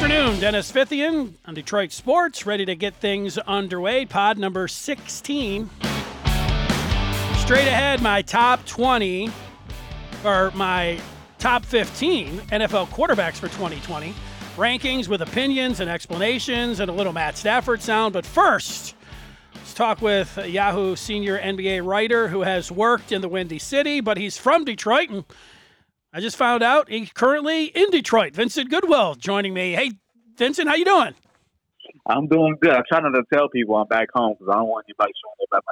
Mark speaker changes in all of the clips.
Speaker 1: afternoon. Dennis Fithian on Detroit Sports, ready to get things underway. Pod number 16. Straight ahead, my top 20, or my top 15 NFL quarterbacks for 2020. Rankings with opinions and explanations and a little Matt Stafford sound. But first, let's talk with Yahoo senior NBA writer who has worked in the Windy City, but he's from Detroit and I just found out he's currently in Detroit. Vincent Goodwill joining me. Hey, Vincent, how you doing?
Speaker 2: I'm doing good. I'm trying to tell people I'm back home because I don't want anybody showing up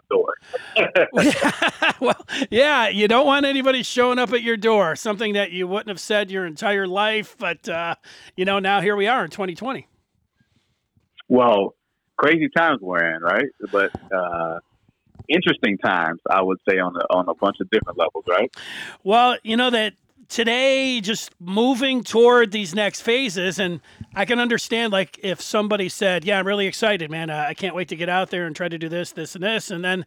Speaker 2: at
Speaker 1: my door. well, yeah, you don't want anybody showing up at your door. Something that you wouldn't have said your entire life, but uh, you know, now here we are in 2020.
Speaker 2: Well, crazy times we're in, right? But uh, interesting times, I would say, on a, on a bunch of different levels, right?
Speaker 1: Well, you know that today just moving toward these next phases and i can understand like if somebody said yeah i'm really excited man. I can't wait to get out there and try to do this this and this and then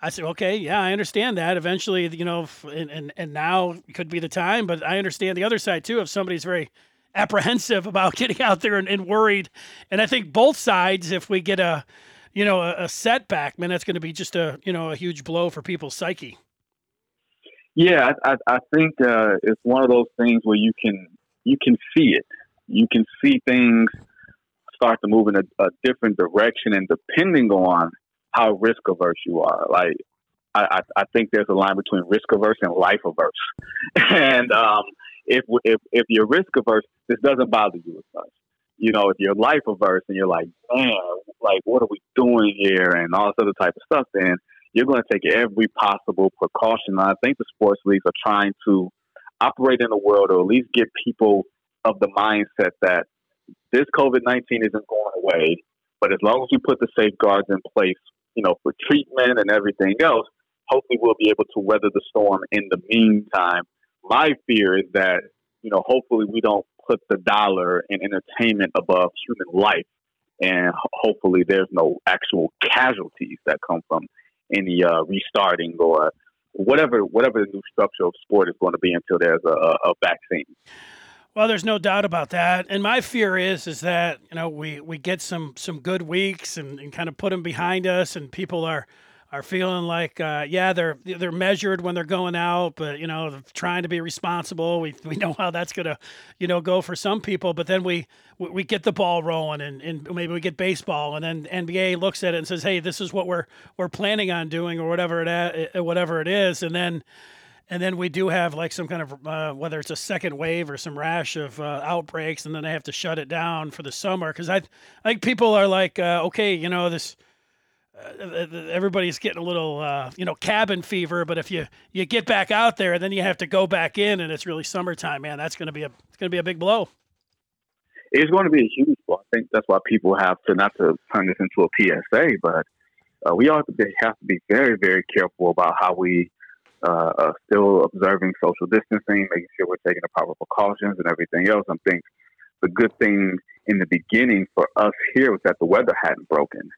Speaker 1: i said okay yeah i understand that. Eventually you know and, and, and now could be the time but i understand the other side too if somebody's very apprehensive about getting out there and, and worried. And i think both sides if we get a you know a, a setback man that's going to be just a you know a huge blow for people's psyche
Speaker 2: yeah, I, I think uh, it's one of those things where you can you can see it. You can see things start to move in a, a different direction, and depending on how risk averse you are, like I, I, think there's a line between risk averse and life averse. and um, if if if you're risk averse, this doesn't bother you as much. You know, if you're life averse and you're like, man, like what are we doing here, and all this other type of stuff, then you're going to take every possible precaution. And I think the sports leagues are trying to operate in a world or at least get people of the mindset that this COVID 19 isn't going away. But as long as we put the safeguards in place, you know, for treatment and everything else, hopefully we'll be able to weather the storm in the meantime. My fear is that, you know, hopefully we don't put the dollar and entertainment above human life. And hopefully there's no actual casualties that come from any uh, restarting or whatever whatever the new structure of sport is going to be until there's a, a vaccine.
Speaker 1: Well, there's no doubt about that, and my fear is is that you know we we get some some good weeks and, and kind of put them behind us, and people are are feeling like, uh, yeah, they're they're measured when they're going out, but you know, trying to be responsible. We we know how that's gonna, you know, go for some people. But then we we get the ball rolling, and, and maybe we get baseball, and then NBA looks at it and says, hey, this is what we're we're planning on doing, or whatever it whatever it is, and then. And then we do have like some kind of uh, whether it's a second wave or some rash of uh, outbreaks, and then they have to shut it down for the summer because I, I think people are like, uh, okay, you know this uh, everybody's getting a little uh, you know cabin fever but if you you get back out there then you have to go back in and it's really summertime. Man that's going to be a it's going to be a big blow.
Speaker 2: It's going to be a huge blow. I think that's why people have to not to turn this into a psa but uh, we all have to, be, have to be very very careful about how we uh, are still observing social distancing making sure we're taking the proper precautions and everything else. I think the good thing in the beginning for us here was that the weather hadn't broken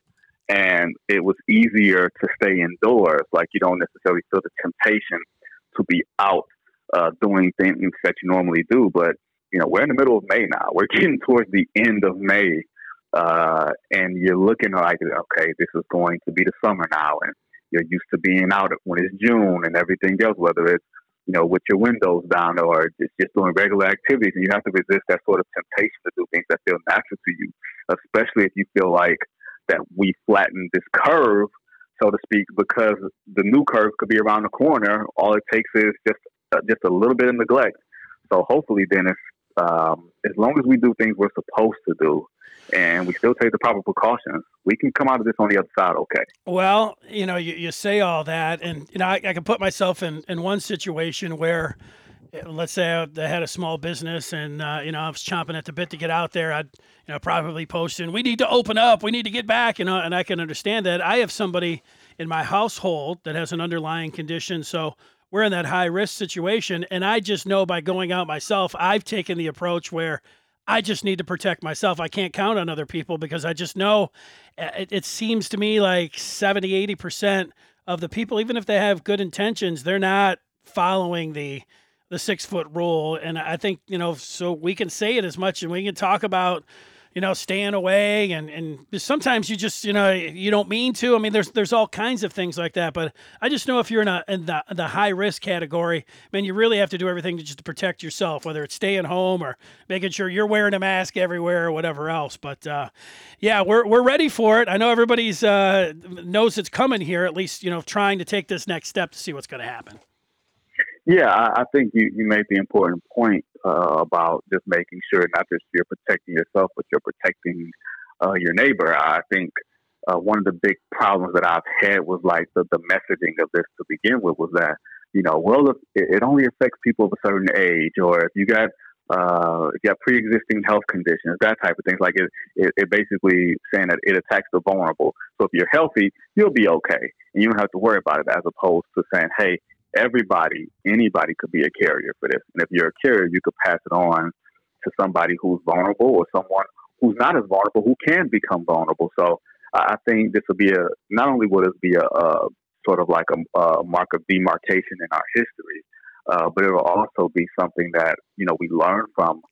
Speaker 2: and it was easier to stay indoors. Like you don't necessarily feel the temptation to be out uh, doing things that you normally do. But you know, we're in the middle of May now. We're getting towards the end of May, uh, and you're looking like, okay, this is going to be the summer now, and you're used to being out when it's June and everything else, whether it's you know, with your windows down or just, just doing regular activities, and you have to resist that sort of temptation to do things that feel natural to you, especially if you feel like that we flatten this curve, so to speak, because the new curve could be around the corner. All it takes is just uh, just a little bit of neglect. So hopefully, if um, as long as we do things we're supposed to do, and we still take the proper precautions, we can come out of this on the other side okay.
Speaker 1: Well, you know, you, you say all that, and you know, I, I can put myself in in one situation where let's say I had a small business and uh, you know I was chomping at the bit to get out there, I'd you know probably posting, "We need to open up, we need to get back," you know, and I can understand that. I have somebody in my household that has an underlying condition, so we're in that high risk situation, and I just know by going out myself, I've taken the approach where I just need to protect myself. I can't count on other people because I just know uh, it, it seems to me like 70, 80% of the people, even if they have good intentions, they're not following the the six foot rule. And I think, you know, so we can say it as much and we can talk about, you know, staying away and, and sometimes you just, you know, you don't mean to. I mean, there's there's all kinds of things like that. But I just know if you're in, a, in the, the high risk category, man, you really have to do everything to just to protect yourself, whether it's staying home or making sure you're wearing a mask everywhere or whatever else. But uh, yeah, we're, we're ready for it. I know everybody's uh, knows it's coming here, at least, you know, trying to take this next step to see what's going to happen.
Speaker 2: Yeah, I, I think you, you made the important point uh, about just making sure not just you're protecting yourself, but you're protecting uh, your neighbor. I think uh, one of the big problems that I've had was like the, the messaging of this to begin with was that, you know, well, if it only affects people of a certain age, or if you got uh, if you have pre-existing health conditions, that type of things. Like it, it, it, basically saying that it attacks the vulnerable. So if you're healthy, you'll be okay, and you don't have to worry about it. As opposed to saying, hey, everybody, anybody could be a carrier for this. And if you're a carrier, you could pass it on to somebody who's vulnerable or someone who's not as vulnerable who can become vulnerable. So I think this will be a not only will this be a, a sort of like a, a, mark of demarcation in our history, uh, but it will also be something that you know we learn from.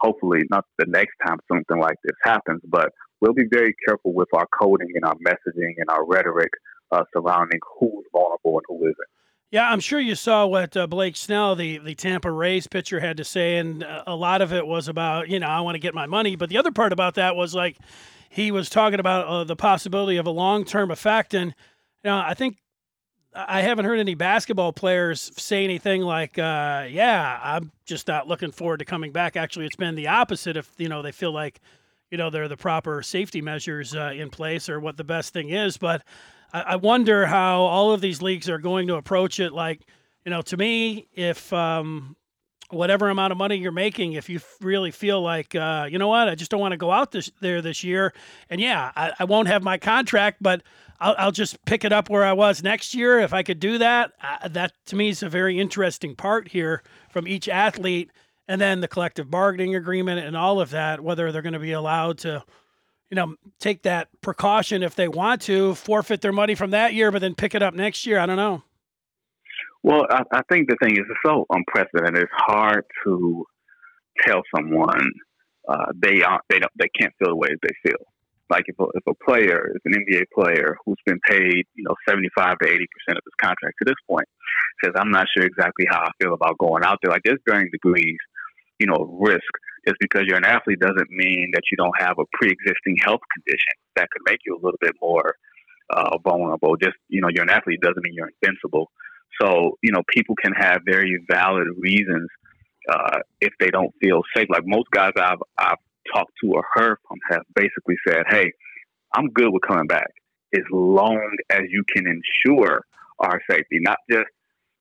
Speaker 2: Hopefully, not the next time something like this happens, but we'll be very careful with our coding and our messaging and our rhetoric uh, surrounding who's vulnerable and who isn't.
Speaker 1: Yeah, I'm sure you saw what uh, Blake Snell, the, the Tampa Rays pitcher, had to say, and uh, a lot of it was about, you know, I want to get my money. But the other part about that was like he was talking about uh, the possibility of a long term effect. And, you know, I think I haven't heard any basketball players say anything like, uh, yeah, I'm just not looking forward to coming back. Actually, it's been the opposite if, you know, they feel like, you know, there are the proper safety measures uh, in place or what the best thing is. But I, wonder how all of these leagues are going to approach it. Like, you know, to me, if um, whatever amount of money you're making, if you really feel like, uh, you know what, I just don't want to go out this, there this year, and yeah, I, I won't have my contract, but I'll, I'll, just pick it up where I was next year. If I could do that, uh, that to me is a very interesting part here from each athlete, and then the collective bargaining agreement and all of that, whether they're going to be allowed to you know, take that precaution if they want to, forfeit their money from that year, but then pick it up next year. I don't know.
Speaker 2: Well, I, I think the thing is, it's so unprecedented. It's hard to tell someone uh, they aren't, they don't they can't feel the way they feel. Like if a, if a player is an NBA player who's been paid, you know, seventy five to eighty percent of his contract to this point, says, "I'm not sure exactly how I feel about going out there." Like there's varying degrees, you know, of risk just because you're an athlete doesn't mean that you don't have a pre-existing health condition that could make you a little bit more uh, vulnerable. Just you know, you're an athlete doesn't mean you're invincible. So you know, people can have very valid reasons uh, if they don't feel safe. Like most guys I've I've talked to or heard from have basically said, "Hey, I'm good with coming back as long as you can ensure our safety, not just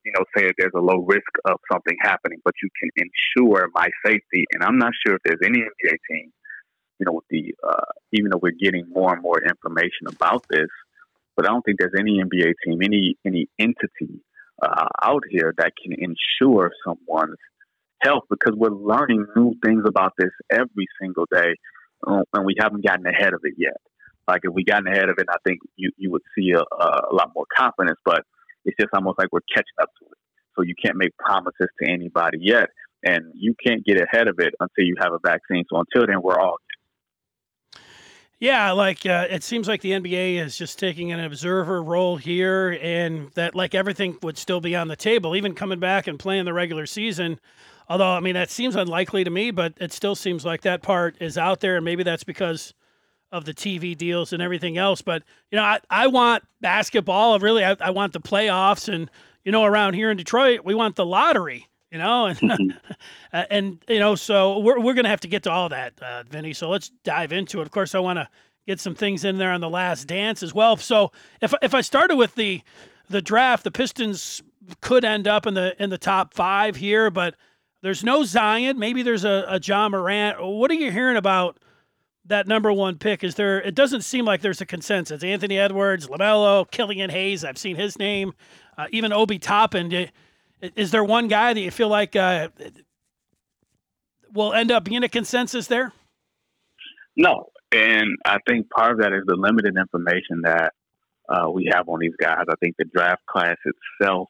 Speaker 2: you know, say there's a low risk of something happening, but you can ensure my safety. And I'm not sure if there's any NBA team, you know, with the uh, even though we're getting more and more information about this, but I don't think there's any NBA team, any any entity uh, out here that can ensure someone's health because we're learning new things about this every single day, uh, and we haven't gotten ahead of it yet. Like if we gotten ahead of it, I think you you would see a, a lot more confidence, but it's just almost like we're catching up to it. So you can't make promises to anybody yet, and you can't get ahead of it until you have a vaccine. So until then, we're all.
Speaker 1: Yeah, like uh, it seems like the NBA is just taking an observer role here, and that like everything would still be on the table, even coming back and playing the regular season. Although, I mean, that seems unlikely to me, but it still seems like that part is out there, and maybe that's because of the TV deals and everything else. But you know, I, I want basketball. Really, I, I want the playoffs, and you know, around here in Detroit, we want the lottery. You know, and mm-hmm. and you know, so we're we're gonna have to get to all that, uh, Vinny. So let's dive into it. Of course, I want to get some things in there on the Last Dance as well. So if if I started with the the draft, the Pistons could end up in the in the top five here, but there's no Zion. Maybe there's a, a Ja Morant. What are you hearing about? That number one pick? Is there? It doesn't seem like there's a consensus. Anthony Edwards, Lamelo, Killian Hayes. I've seen his name. Uh, even Obi Toppin. Is there one guy that you feel like uh, will end up being a consensus there?
Speaker 2: No, and I think part of that is the limited information that uh, we have on these guys. I think the draft class itself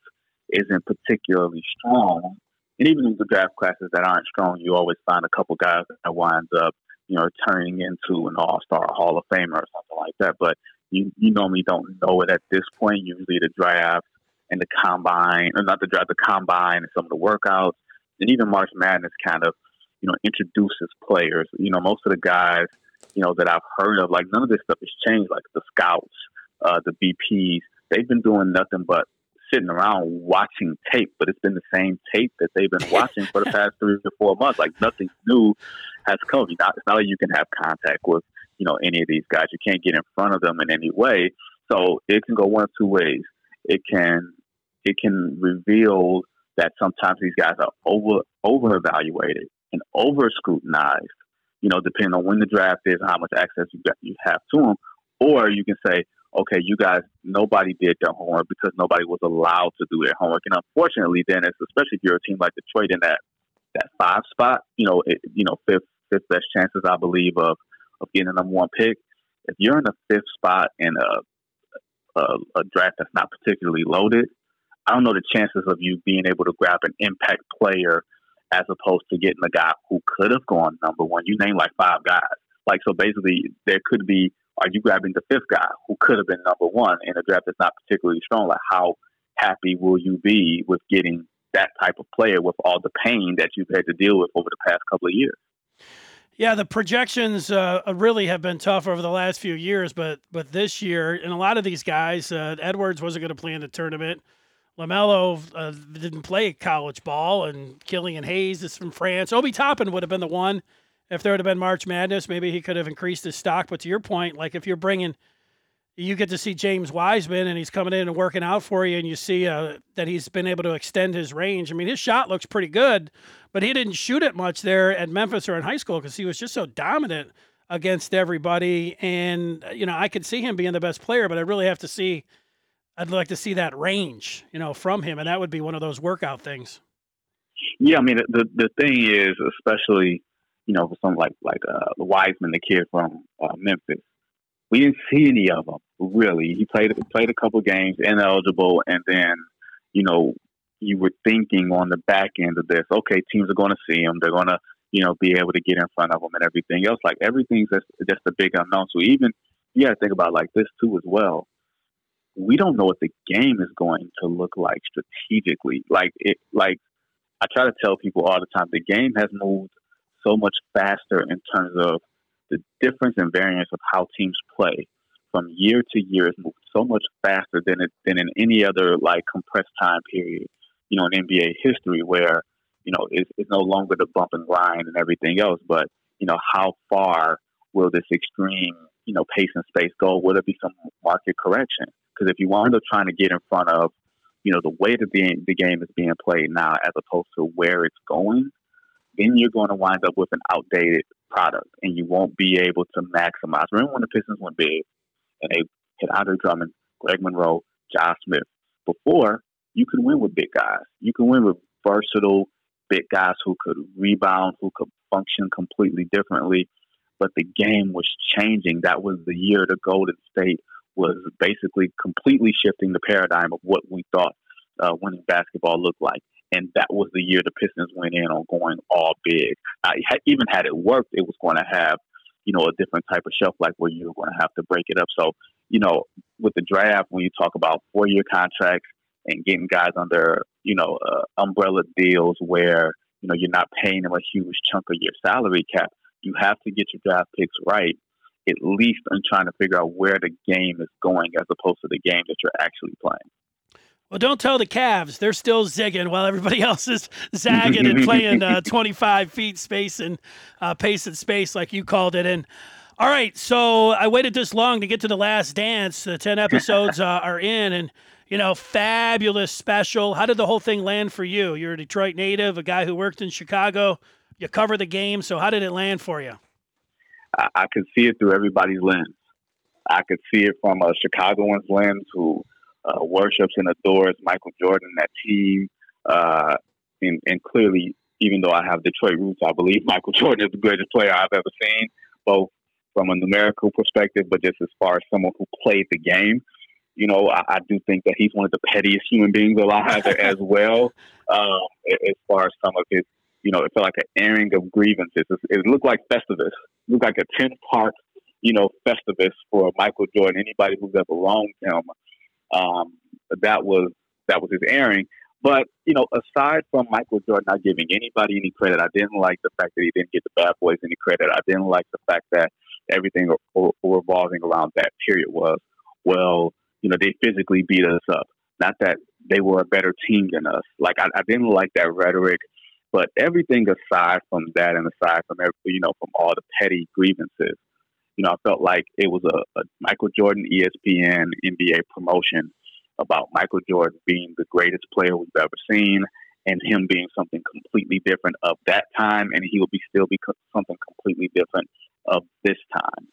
Speaker 2: isn't particularly strong and even in the draft classes that aren't strong, you always find a couple guys that winds up, you know, turning into an All Star, Hall of Famer, or something like that. But you you normally don't know it at this point. Usually, the draft and the combine, or not the draft, the combine, and some of the workouts, and even March Madness kind of, you know, introduces players. You know, most of the guys, you know, that I've heard of, like none of this stuff has changed. Like the scouts, uh, the BPs, they've been doing nothing but sitting around watching tape, but it's been the same tape that they've been watching for the past three to four months. Like nothing new has come. You not, it's not like you can have contact with you know any of these guys. You can't get in front of them in any way. So it can go one of two ways. It can it can reveal that sometimes these guys are over over evaluated and over scrutinized. You know, depending on when the draft is and how much access you got, you have to them. Or you can say, okay, you guys, nobody did their homework because nobody was allowed to do their homework. And unfortunately, then, it's, especially if you're a team like Detroit in that that five spot, you know, it, you know, fifth fifth best chances, I believe, of of getting a number one pick. If you're in the fifth spot in a, a, a draft that's not particularly loaded, I don't know the chances of you being able to grab an impact player as opposed to getting a guy who could have gone number one. You name like five guys. Like so, basically, there could be are you grabbing the fifth guy who could have been number one in a draft that's not particularly strong? Like, how happy will you be with getting that type of player with all the pain that you've had to deal with over the past couple of years?
Speaker 1: Yeah, the projections uh, really have been tough over the last few years, but but this year, and a lot of these guys, uh, Edwards wasn't going to play in the tournament. LaMelo uh, didn't play college ball, and Killian Hayes is from France. Obi Toppin would have been the one if there would have been March Madness, maybe he could have increased his stock. But to your point, like if you're bringing, you get to see James Wiseman and he's coming in and working out for you, and you see uh, that he's been able to extend his range. I mean, his shot looks pretty good, but he didn't shoot it much there at Memphis or in high school because he was just so dominant against everybody. And you know, I could see him being the best player, but I really have to see. I'd like to see that range, you know, from him, and that would be one of those workout things.
Speaker 2: Yeah, I mean, the the thing is, especially you know, for some like like uh, the Wiseman, the kid from uh, Memphis. We didn't see any of them really. He played played a couple games, ineligible, and then you know you were thinking on the back end of this, okay, teams are going to see him. They're going to you know be able to get in front of him and everything else. Like everything's just just a big unknown. So even you got to think about like this too as well. We don't know what the game is going to look like strategically. Like it, like I try to tell people all the time, the game has moved so much faster in terms of the difference and variance of how teams play from year to year has moved so much faster than it than in any other like compressed time period, you know, in NBA history where, you know, it's, it's no longer the bump and grind and everything else, but, you know, how far will this extreme, you know, pace and space go? Will there be some market correction? Because if you wind up trying to get in front of, you know, the way that the, the game is being played now as opposed to where it's going, then you're going to wind up with an outdated product and you won't be able to maximize. Remember when the Pistons went big and they had Andre Drummond, Greg Monroe, Josh Smith? Before, you could win with big guys. You can win with versatile big guys who could rebound, who could function completely differently. But the game was changing. That was the year the Golden State was basically completely shifting the paradigm of what we thought uh, winning basketball looked like and that was the year the Pistons went in on going all big. Uh, even had it worked, it was going to have, you know, a different type of shelf life where you were going to have to break it up. So, you know, with the draft, when you talk about four year contracts and getting guys under, you know, uh, umbrella deals where, you know, you're not paying them a huge chunk of your salary cap, you have to get your draft picks right, at least in trying to figure out where the game is going as opposed to the game that you're actually playing.
Speaker 1: Well, don't tell the Cavs. They're still zigging while everybody else is zagging and playing uh, 25 feet space and uh, pace and space, like you called it. And all right, so I waited this long to get to the last dance. The 10 episodes uh, are in, and you know, fabulous special. How did the whole thing land for you? You're a Detroit native, a guy who worked in Chicago. You cover the game, so how did it land for you?
Speaker 2: I, I could see it through everybody's lens. I could see it from a Chicagoan's lens who uh, worships and adores Michael Jordan, that team. Uh, and, and clearly, even though I have Detroit roots, I believe Michael Jordan is the greatest player I've ever seen, both from a numerical perspective, but just as far as someone who played the game. You know, I, I, do think that he's one of the pettiest human beings alive as well. Um, as far as some of his, you know, it felt like an airing of grievances. It, it looked like Festivus. It looked like a ten part, you know, Festivus for Michael Jordan. Anybody who's ever wronged him, um, that was that was his airing. But you know, aside from Michael Jordan not giving anybody any credit, I didn't like the fact that he didn't give the Bad Boys any credit. I didn't like the fact that everything revolving around that period was, well, you know, they physically beat us up. Not that they were a better team than us. Like I, I didn't like that rhetoric. But everything aside from that, and aside from every, you know, from all the petty grievances, you know, I felt like it was a, a Michael Jordan, ESPN, NBA promotion about Michael Jordan being the greatest player we've ever seen and him being something completely different of that time and he will be still be something completely different of this time.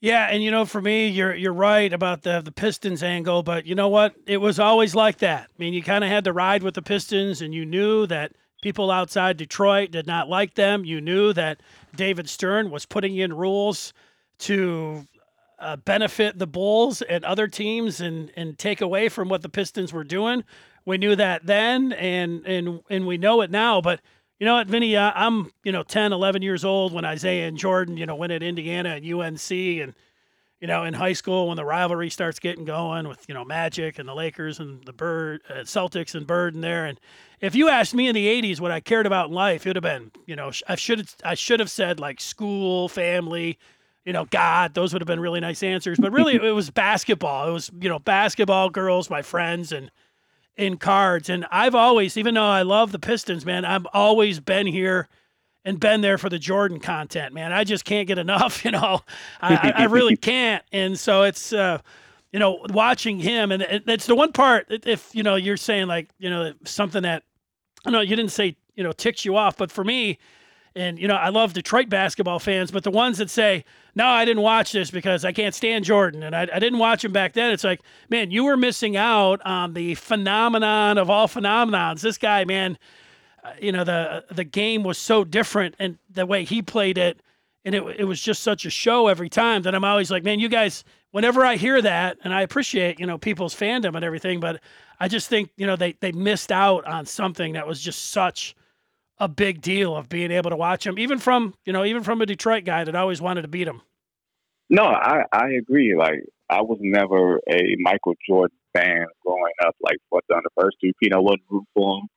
Speaker 1: Yeah, and you know, for me, you're you're right about the the Pistons angle, but you know what? It was always like that. I mean, you kind of had to ride with the Pistons, and you knew that people outside Detroit did not like them. You knew that David Stern was putting in rules to uh, benefit the Bulls and other teams and and take away from what the Pistons were doing. We knew that then, and and and we know it now. But you know what, Vinny? I'm you know 10, 11 years old when Isiah and Jordan you know went at Indiana and UNC and. You know, in high school, when the rivalry starts getting going with you know Magic and the Lakers and the Bird, uh, Celtics and Bird in there, and if you asked me in the '80s what I cared about in life, it would have been you know I should I should have said like school, family, you know, God, those would have been really nice answers. But really, it was basketball. It was, you know, basketball, girls, my friends, and in cards. And I've always, even though I love the Pistons, man, I've always been here and been there for the Jordan content, man. I just can't get enough, you know. I, I really can't. And so it's, uh, you know, watching him, and it's the one part. If you know, you're saying like, you know, something that, I know you didn't say, you know, ticks you off, but for me, and you know, I love Detroit basketball fans, but the ones that say, "No, I didn't watch this because I can't stand Jordan and I, I didn't watch him back then," it's like, man, you were missing out on the phenomenon of all phenomenons. This guy, man, uh, you know, the the game was so different and the way he played it, and it it was just such a show every time that I'm always like, man, you guys. Whenever I hear that, and I appreciate you know people's fandom and everything, but I just think you know they they missed out on something that was just such a big deal of being able to watch him, even from you know even from a Detroit guy that always wanted to beat him.
Speaker 2: No, I I agree. Like I was never a Michael Jordan fan growing up. Like what's on the first three, I wasn't rooting for him.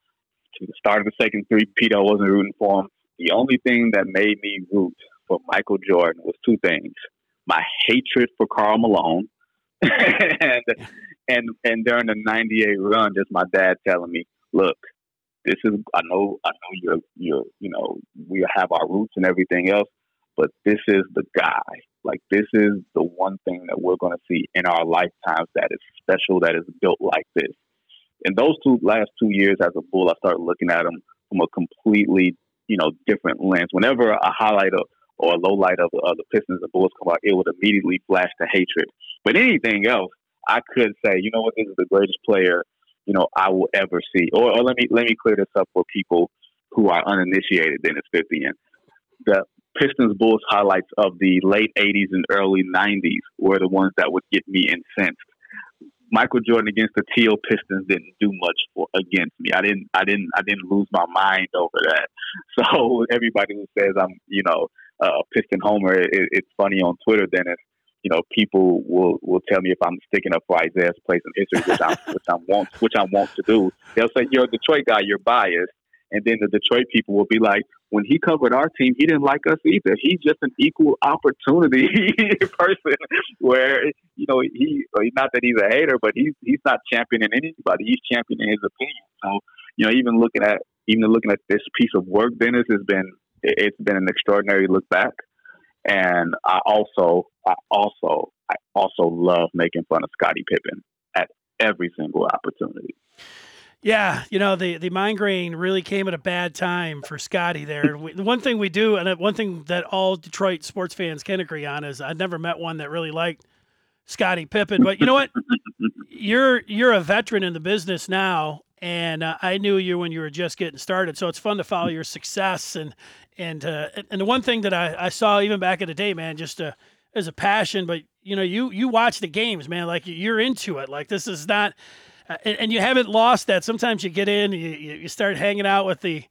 Speaker 2: To the start of the second three, I wasn't rooting for him. The only thing that made me root for Michael Jordan was two things: my hatred for Karl Malone, and and and during the '98 run, just my dad telling me, "Look, this is I know I know you're you're you know we have our roots and everything else, but this is the guy. Like this is the one thing that we're going to see in our lifetimes that is special, that is built like this. In those two last two years as a bull, I started looking at him from a completely you know different lens. Whenever a highlight of, or a low light of, of the Pistons and Bulls come out, it would immediately flash to hatred. But anything else, I could say, you know what, this is the greatest player you know, I will ever see. Or, or let me let me clear this up for people who are uninitiated in this 50. The Pistons Bulls highlights of the late 80s and early 90s were the ones that would get me incensed. Michael Jordan against the Teal Pistons didn't do much for against me. I didn't I didn't I didn't lose my mind over that. So everybody who says I'm you know a Piston homer, it, it's funny on Twitter, Dennis you know, people will will tell me if I'm sticking up for Isiah's place in history, which I which I want which I want to do. They'll say you're a Detroit guy, you're biased, and then the Detroit people will be like, when he covered our team, he didn't like us either. He's just an equal opportunity person, where you know he not that he's a hater, but he's he's not championing anybody. He's championing his opinion. So you know, even looking at even looking at this piece of work, Dennis has been it's been an extraordinary look back. And I also, I also, I also love making fun of Scottie Pippen at every single opportunity.
Speaker 1: Yeah, you know the the migraine really came at a bad time for Scottie there. we, one thing we do, and one thing that all Detroit sports fans can agree on is I've never met one that really liked Scottie Pippen. But you know what? you're you're a veteran in the business now, and uh, I knew you when you were just getting started. So it's fun to follow your success and and uh, and the one thing that I, I saw even back in the day, man, just uh, as a passion, but you know you you watch the games, man. Like you're into it. Like this is not, uh, and, and, you haven't lost that. Sometimes you get in, you you start hanging out with the.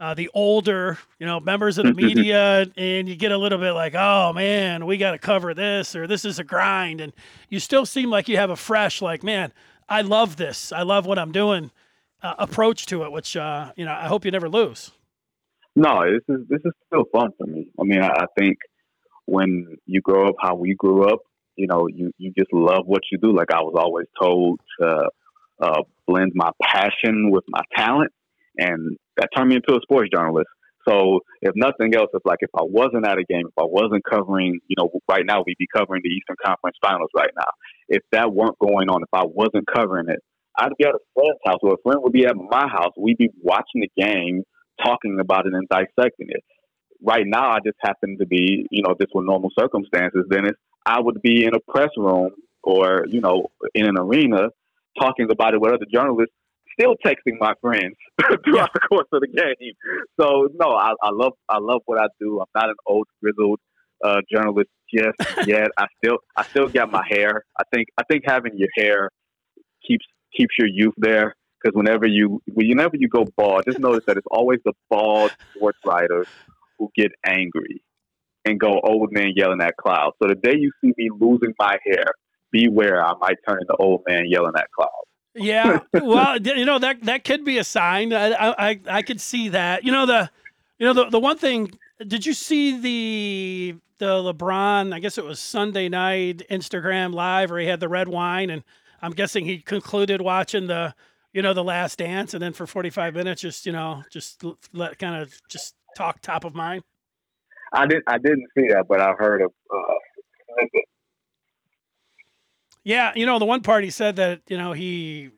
Speaker 1: Uh, the older, you know, members of the media, and you get a little bit like, oh man, we got to cover this, or this is a grind, and you still seem like you have a fresh, like, man, I love this, I love what I'm doing, uh, approach to it, which uh, you know I hope you never lose.
Speaker 2: No, this is this is still fun for me. I mean, I, think when you grow up how we grew up, you know, you you just love what you do. Like I was always told to uh, blend my passion with my talent, and that turned me into a sports journalist. So if nothing else, it's like if I wasn't at a game, if I wasn't covering, you know, right now we'd be covering the Eastern Conference Finals right now. If that weren't going on, if I wasn't covering it, I'd be at a friend's house or a friend would be at my house. We'd be watching the game, talking about it and dissecting it. Right now, I just happen to be, you know, this were normal circumstances, then I would be in a press room or, you know, in an arena talking about it with other journalists, still texting my friends throughout the course of the game. So no, I, I love I love what I do. I'm not an old grizzled uh, journalist just yet. I still I still get my hair. I think I think having your hair keeps keeps your youth there. Because whenever you whenever you go bald, just notice that it's always the bald sports writers who get angry and go oh, old man yelling at clouds. So the day you see me losing my hair, beware. I might turn into old man yelling at clouds.
Speaker 1: Yeah, well, you know that that could be a sign. I, I I could see that. You know the, you know the the one thing. Did you see the the LeBron? I guess it was Sunday night Instagram live, where he had the red wine and I'm guessing he concluded watching the, you know, the Last Dance, and then for 45 minutes, just you know, just let kind of just talk top of mind.
Speaker 2: I didn't. I didn't see that, but I've heard of. Uh,
Speaker 1: yeah, you know, the one part he said that you know he,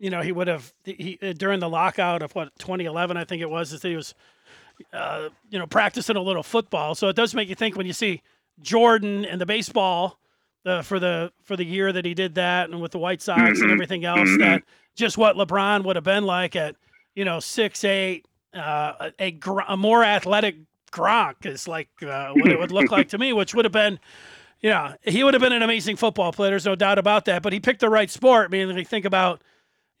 Speaker 1: you know, he would have he uh, during the lockout of what 2011, I think it was, is that he was, uh, you know, practicing a little football. So it does make you think when you see Jordan and the baseball the for the for the year that he did that and with the White Sox mm-hmm. and everything else mm-hmm. that just what LeBron would have been like at you know six eight uh, a, a more athletic Gronk is like uh, what it would look like to me, which would have been. You know, he would have been an amazing football player. There's no doubt about that. But he picked the right sport. I mean, think about,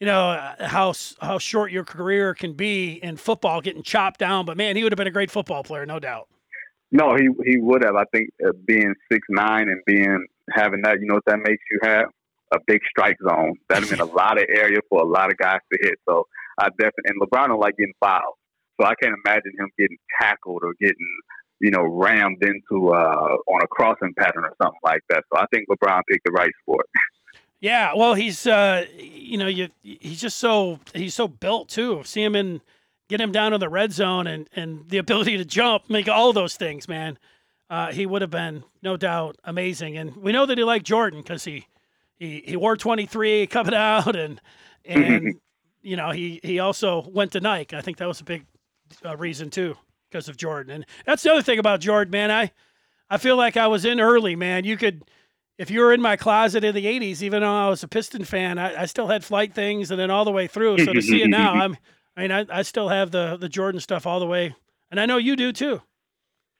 Speaker 1: you know, how how short your career can be in football, getting chopped down. But man, he would have been a great football player, no doubt.
Speaker 2: No, he he would have. I think uh, being six nine and being having that, you know what that makes you have? A big strike zone. That meant a lot of area for a lot of guys to hit. So I definitely and LeBron don't like getting fouled. So I can't imagine him getting tackled or getting, you know, rammed into uh, on a crossing pattern or something like that. So I think LeBron picked the right sport.
Speaker 1: Yeah, well, he's uh, you know, you he's just so he's so built too. See him in get him down in the red zone and and the ability to jump, make all those things, man uh, he would have been no doubt amazing. And we know that he liked Jordan because he, he he wore 23 coming out, and and you know he he also went to Nike. I think that was a big uh, reason too because of Jordan. And that's the other thing about Jordan, man. I I feel like I was in early, man. You could. If you were in my closet in the '80s, even though I was a Piston fan, I, I still had flight things, and then all the way through. So to see it now, I'm, I mean, I, I still have the the Jordan stuff all the way, and I know you do too.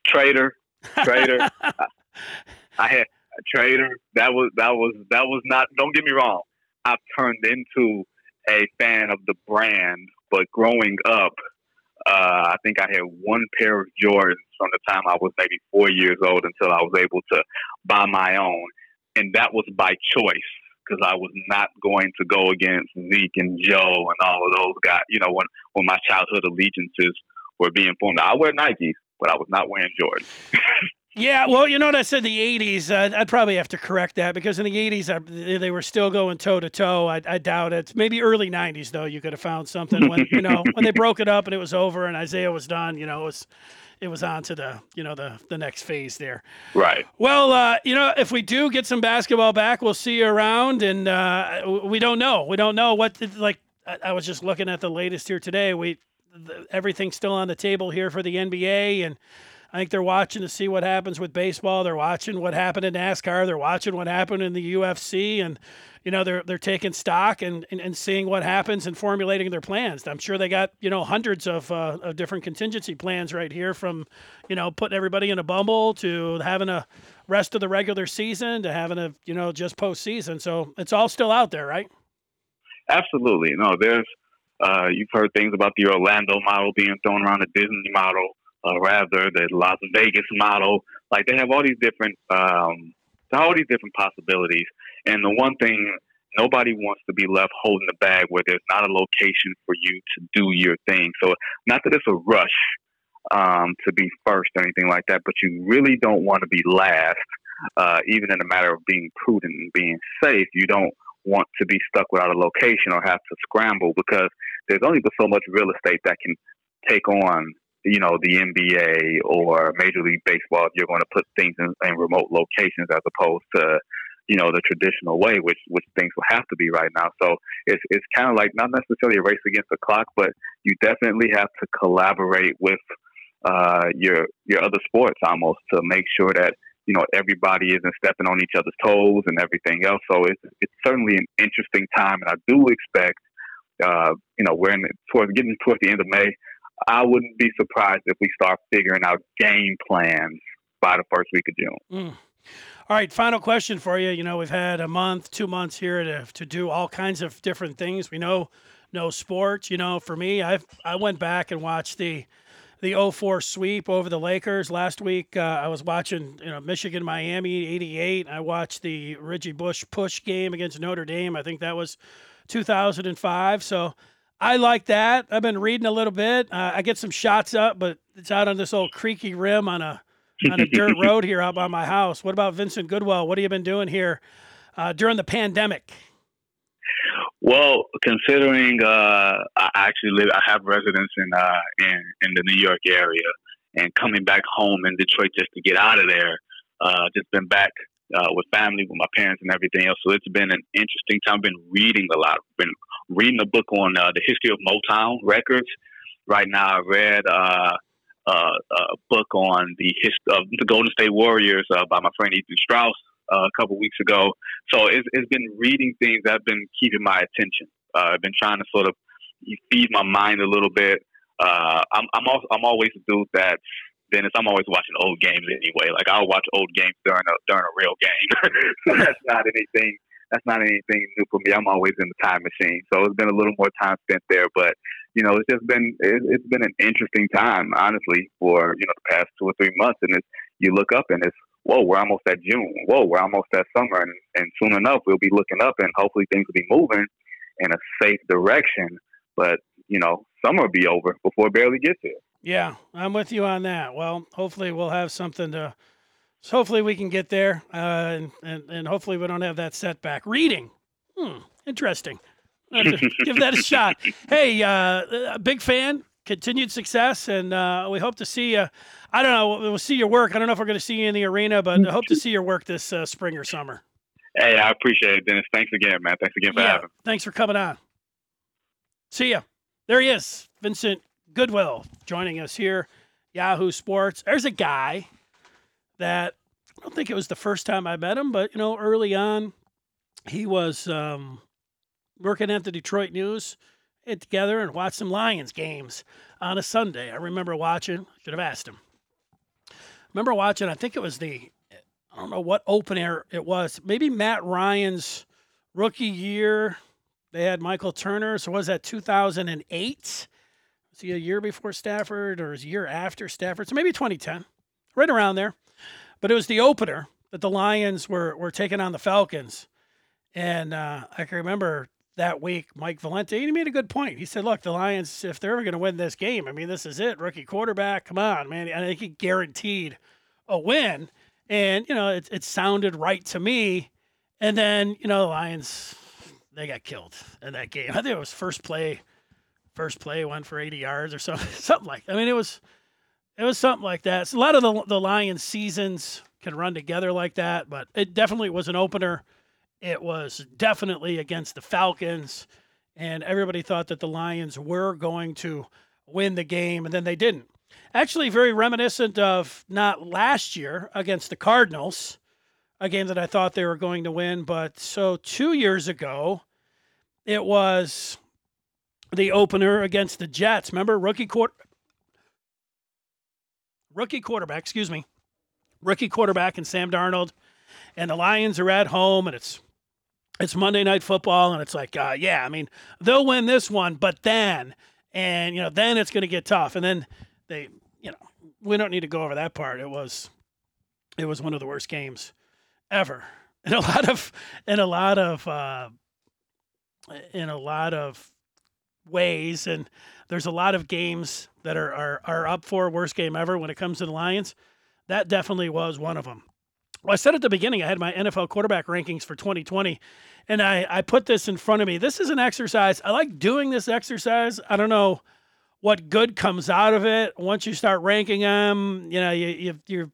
Speaker 2: Trader, Trader. I had a Trader. That was that was that was not. Don't get me wrong. I've turned into a fan of the brand, but growing up, uh, I think I had one pair of Jordans from the time I was maybe four years old until I was able to buy my own, and that was by choice because I was not going to go against Zeke and Joe and all of those guys. You know, when when my childhood allegiances were being formed, I wear Nikes, but I was not wearing Jordan.
Speaker 1: yeah, well, you know what I said the '80s. Uh, I'd probably have to correct that because in the '80s I, they were still going toe to toe. I doubt it. Maybe early '90s though, you could have found something when you know when they broke it up and it was over and Isiah was done. You know, it was it was on to the you know the the next phase there.
Speaker 2: Right.
Speaker 1: Well, uh, you know, if we do get some basketball back, we'll see you around, and uh, we don't know. We don't know what like. I was just looking at the latest here today. We everything's still on the table here for the NBA, and I think they're watching to see what happens with baseball. They're watching what happened in NASCAR. They're watching what happened in the UFC, and you know they're they're taking stock and, and, and seeing what happens and formulating their plans. I'm sure they got you know hundreds of uh, of different contingency plans right here, from you know putting everybody in a bumble to having a rest of the regular season to having a you know just postseason. So it's all still out there, right?
Speaker 2: Absolutely. No, there's uh, you've heard things about the Orlando model being thrown around, the Disney model, uh, rather the Las Vegas model. Like they have all these different um, all these different possibilities. And the one thing nobody wants to be left holding the bag where there's not a location for you to do your thing. So not that it's a rush um, to be first or anything like that, but you really don't want to be last. Uh, even in a matter of being prudent and being safe, you don't want to be stuck without a location or have to scramble because there's only so much real estate that can take on you know, the NBA or Major League Baseball, if you're going to put things in, in remote locations as opposed to, you know, the traditional way, which which things will have to be right now. So it's it's kind of like not necessarily a race against the clock, but you definitely have to collaborate with uh, your your other sports almost to make sure that you know everybody isn't stepping on each other's toes and everything else. So it's it's certainly an interesting time, and I do expect, uh, you know, we're in towards getting towards the end of May. I wouldn't be surprised if we start figuring out game plans by the first week of June.
Speaker 1: Mm. All right, final question for you. You know, we've had a month, two months here to, to do all kinds of different things. We know no sports. You know, for me, I I went back and watched the the 04 sweep over the Lakers last week. Uh, I was watching, you know, Michigan Miami 88. I watched the Reggie Bush push game against Notre Dame. I think that was 2005. So I like that. I've been reading a little bit. Uh, I get some shots up, but it's out on this old creaky rim on a on a dirt road here out by my house. What about Vincent Goodwill? What have you been doing here uh, during the pandemic?
Speaker 2: Well, considering uh, I actually live, I have residence in uh, in in the New York area, and coming back home in Detroit just to get out of there. Uh, just been back uh, with family, with my parents, and everything else. So it's been an interesting time. I've been reading a lot. Been reading a book on uh, the history of Motown records. Right now, I read uh, uh, a book on the history of the Golden State Warriors uh, by my friend Ethan Strauss uh, a couple weeks ago. So it's, it's been reading things that have been keeping my attention. Uh, I've been trying to sort of feed my mind a little bit. Uh, I'm I'm, also, I'm always a dude that Dennis, I'm always watching old games anyway. Like I'll watch old games during a during a real game. so that's not anything that's not anything new for me. I'm always in the time machine, so it's been a little more time spent there. But you know, it's just been it, it's been an interesting time, honestly, for you know the past two or three months. And it's you look up and it's whoa, we're almost at June. Whoa, we're almost at summer, and, and soon enough we'll be looking up, and hopefully things will be moving in a safe direction. But you know, summer will be over before it barely gets here.
Speaker 1: Yeah, I'm with you on that. Well, hopefully we'll have something to. So hopefully we can get there, uh, and, and, and hopefully we don't have that setback. Reading, hmm, interesting. give that a shot. Hey, uh, big fan. Continued success, and uh, we hope to see you. I don't know. We'll see your work. I don't know if we're going to see you in the arena, but I hope to see your work this uh, spring or summer.
Speaker 2: Hey, I appreciate it, Dennis. Thanks again, man. Thanks again for
Speaker 1: yeah,
Speaker 2: having. Me.
Speaker 1: Thanks for coming on. See ya. There he is, Vincent Goodwill joining us here, Yahoo Sports. There's a guy that I don't think it was the first time I met him, but you know, early on, he was um, working at the Detroit News. Get together and watch some Lions games on a Sunday. I remember watching. Should have asked him. Remember watching. I think it was the. I don't know what open air it was. Maybe Matt Ryan's rookie year. They had Michael Turner. So was that 2008? Was he a year before Stafford or is a year after Stafford? So maybe 2010, right around there. But it was the opener that the Lions were were taking on the Falcons, and uh, I can remember that week Mike Valenti he made a good point. He said, "Look, the Lions, if they're ever going to win this game, I mean, this is it. Rookie quarterback, come on, man. I think he guaranteed a win." And you know, it, it sounded right to me. And then you know, the Lions they got killed in that game. I think it was first play first play went for 80 yards or something, something like. I mean, it was it was something like that. So a lot of the the Lions seasons can run together like that, but it definitely was an opener. It was definitely against the Falcons, and everybody thought that the Lions were going to win the game, and then they didn't. Actually, very reminiscent of not last year against the Cardinals, a game that I thought they were going to win. But so two years ago, it was the opener against the Jets. Remember, rookie quarter, rookie quarterback, excuse me, rookie quarterback and Sam Darnold, and the Lions are at home, and it's it's Monday Night Football, and it's like, uh, yeah, I mean, they'll win this one, but then, and you know, then it's going to get tough, and then they, you know, we don't need to go over that part. It was, it was one of the worst games ever, in a lot of, in a lot of, uh, in a lot of ways, and there's a lot of games that are are are up for worst game ever when it comes to the Lions. That definitely was one of them. Well, I said at the beginning I had my NFL quarterback rankings for 2020, and I, I put this in front of me. This is an exercise. I like doing this exercise. I don't know what good comes out of it once you start ranking them. You know, you, you you're.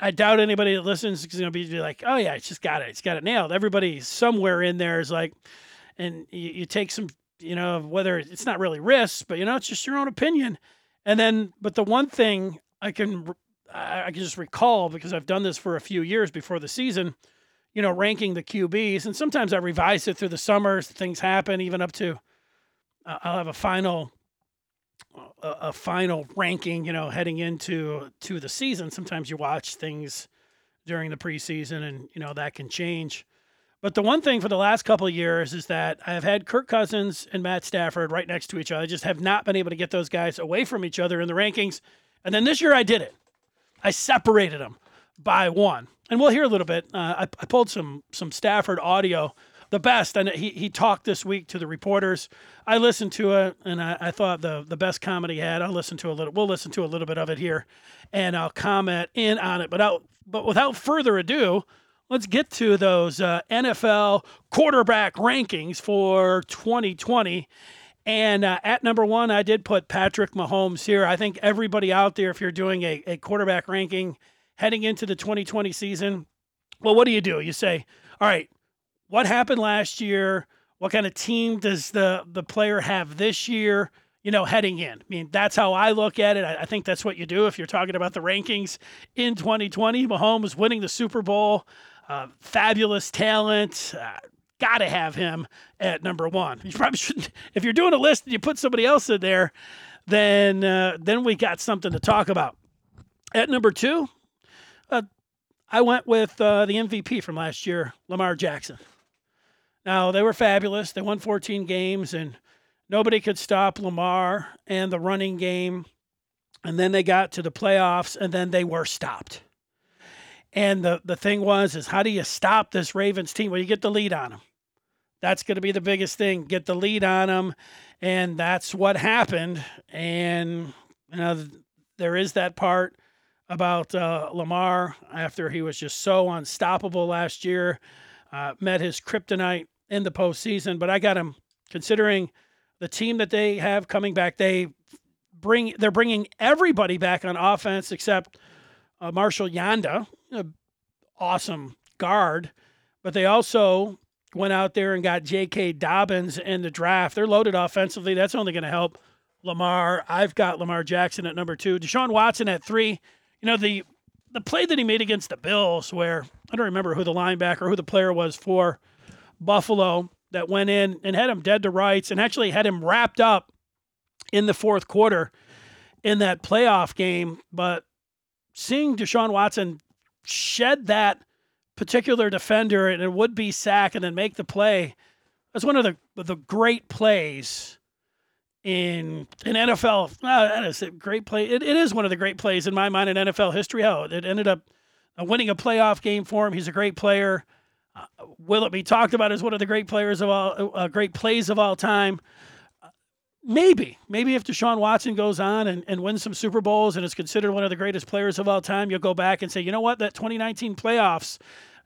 Speaker 1: I doubt anybody that listens is going to be like, "Oh yeah, it's just got it. It's got it nailed." Everybody somewhere in there is like, and you, you take some, you know, whether it's not really risks, but you know, it's just your own opinion. And then, but the one thing I can I, can just recall because I've done this for a few years before the season, you know, ranking the QBs, and sometimes I revise it through the summers. Things happen, even up to uh, I'll have a final a, a, final ranking, you know, heading into to the season. Sometimes you watch things during the preseason, and you know that can change. But the one thing for the last couple of years is that I have had Kirk Cousins and Matt Stafford right next to each other. I just have not been able to get those guys away from each other in the rankings. And then this year I did it. I separated them by one. And we'll hear a little bit. Uh, I, I pulled some some Stafford audio, the best, and he, he talked this week to the reporters. I listened to it, and I, I thought the the best comedy had. I'll listen to a little. We'll listen to a little bit of it here, and I'll comment in on it. But but without further ado, let's get to those uh, NFL quarterback rankings for 2020. And uh, at number one, I did put Patrick Mahomes here. I think everybody out there, if you're doing a, a quarterback ranking heading into the 2020 season, well, what do you do? You say, all right, what happened last year? What kind of team does the, the player have this year? You know, heading in. I mean, that's how I look at it. I, I think that's what you do if you're talking about the rankings in 2020. Mahomes winning the Super Bowl, uh, fabulous talent, uh, got to have him at number one. You probably shouldn't. If you're doing a list and you put somebody else in there, then uh, then we got something to talk about. At number two, uh, I went with uh, the MVP from last year, Lamar Jackson. Now they were fabulous. They won 14 games, and nobody could stop Lamar and the running game. And then they got to the playoffs, and then they were stopped. And the, the thing was, is how do you stop this Ravens team? Well, you get the lead on them. That's going to be the biggest thing. Get the lead on them. And that's what happened. And, you know, there is that part about uh, Lamar after he was just so unstoppable last year, uh, met his kryptonite in the postseason. But I got him considering the team that they have coming back. They bring they're bringing everybody back on offense except uh, Marshal Yanda, awesome guard, but they also went out there and got J.K. Dobbins in the draft. They're loaded offensively. That's only going to help Lamar. I've got Lamar Jackson at number two, Deshaun Watson at three. You know the the play that he made against the Bills, where I don't remember who the linebacker, who the player was for Buffalo that went in and had him dead to rights, and actually had him wrapped up in the fourth quarter in that playoff game. But seeing Deshaun Watson shed that particular defender and it would be sack and then make the play. That's one of the the great plays in in NFL. Uh, that is a great play. It, it is one of the great plays in my mind in NFL history. How it ended up uh, winning a playoff game for him. He's a great player. Uh, will it be talked about as one of the great players of all, uh, great plays of all time? Maybe, maybe if Deshaun Watson goes on and, and wins some Super Bowls and is considered one of the greatest players of all time, you'll go back and say, you know what, that 2019 playoffs,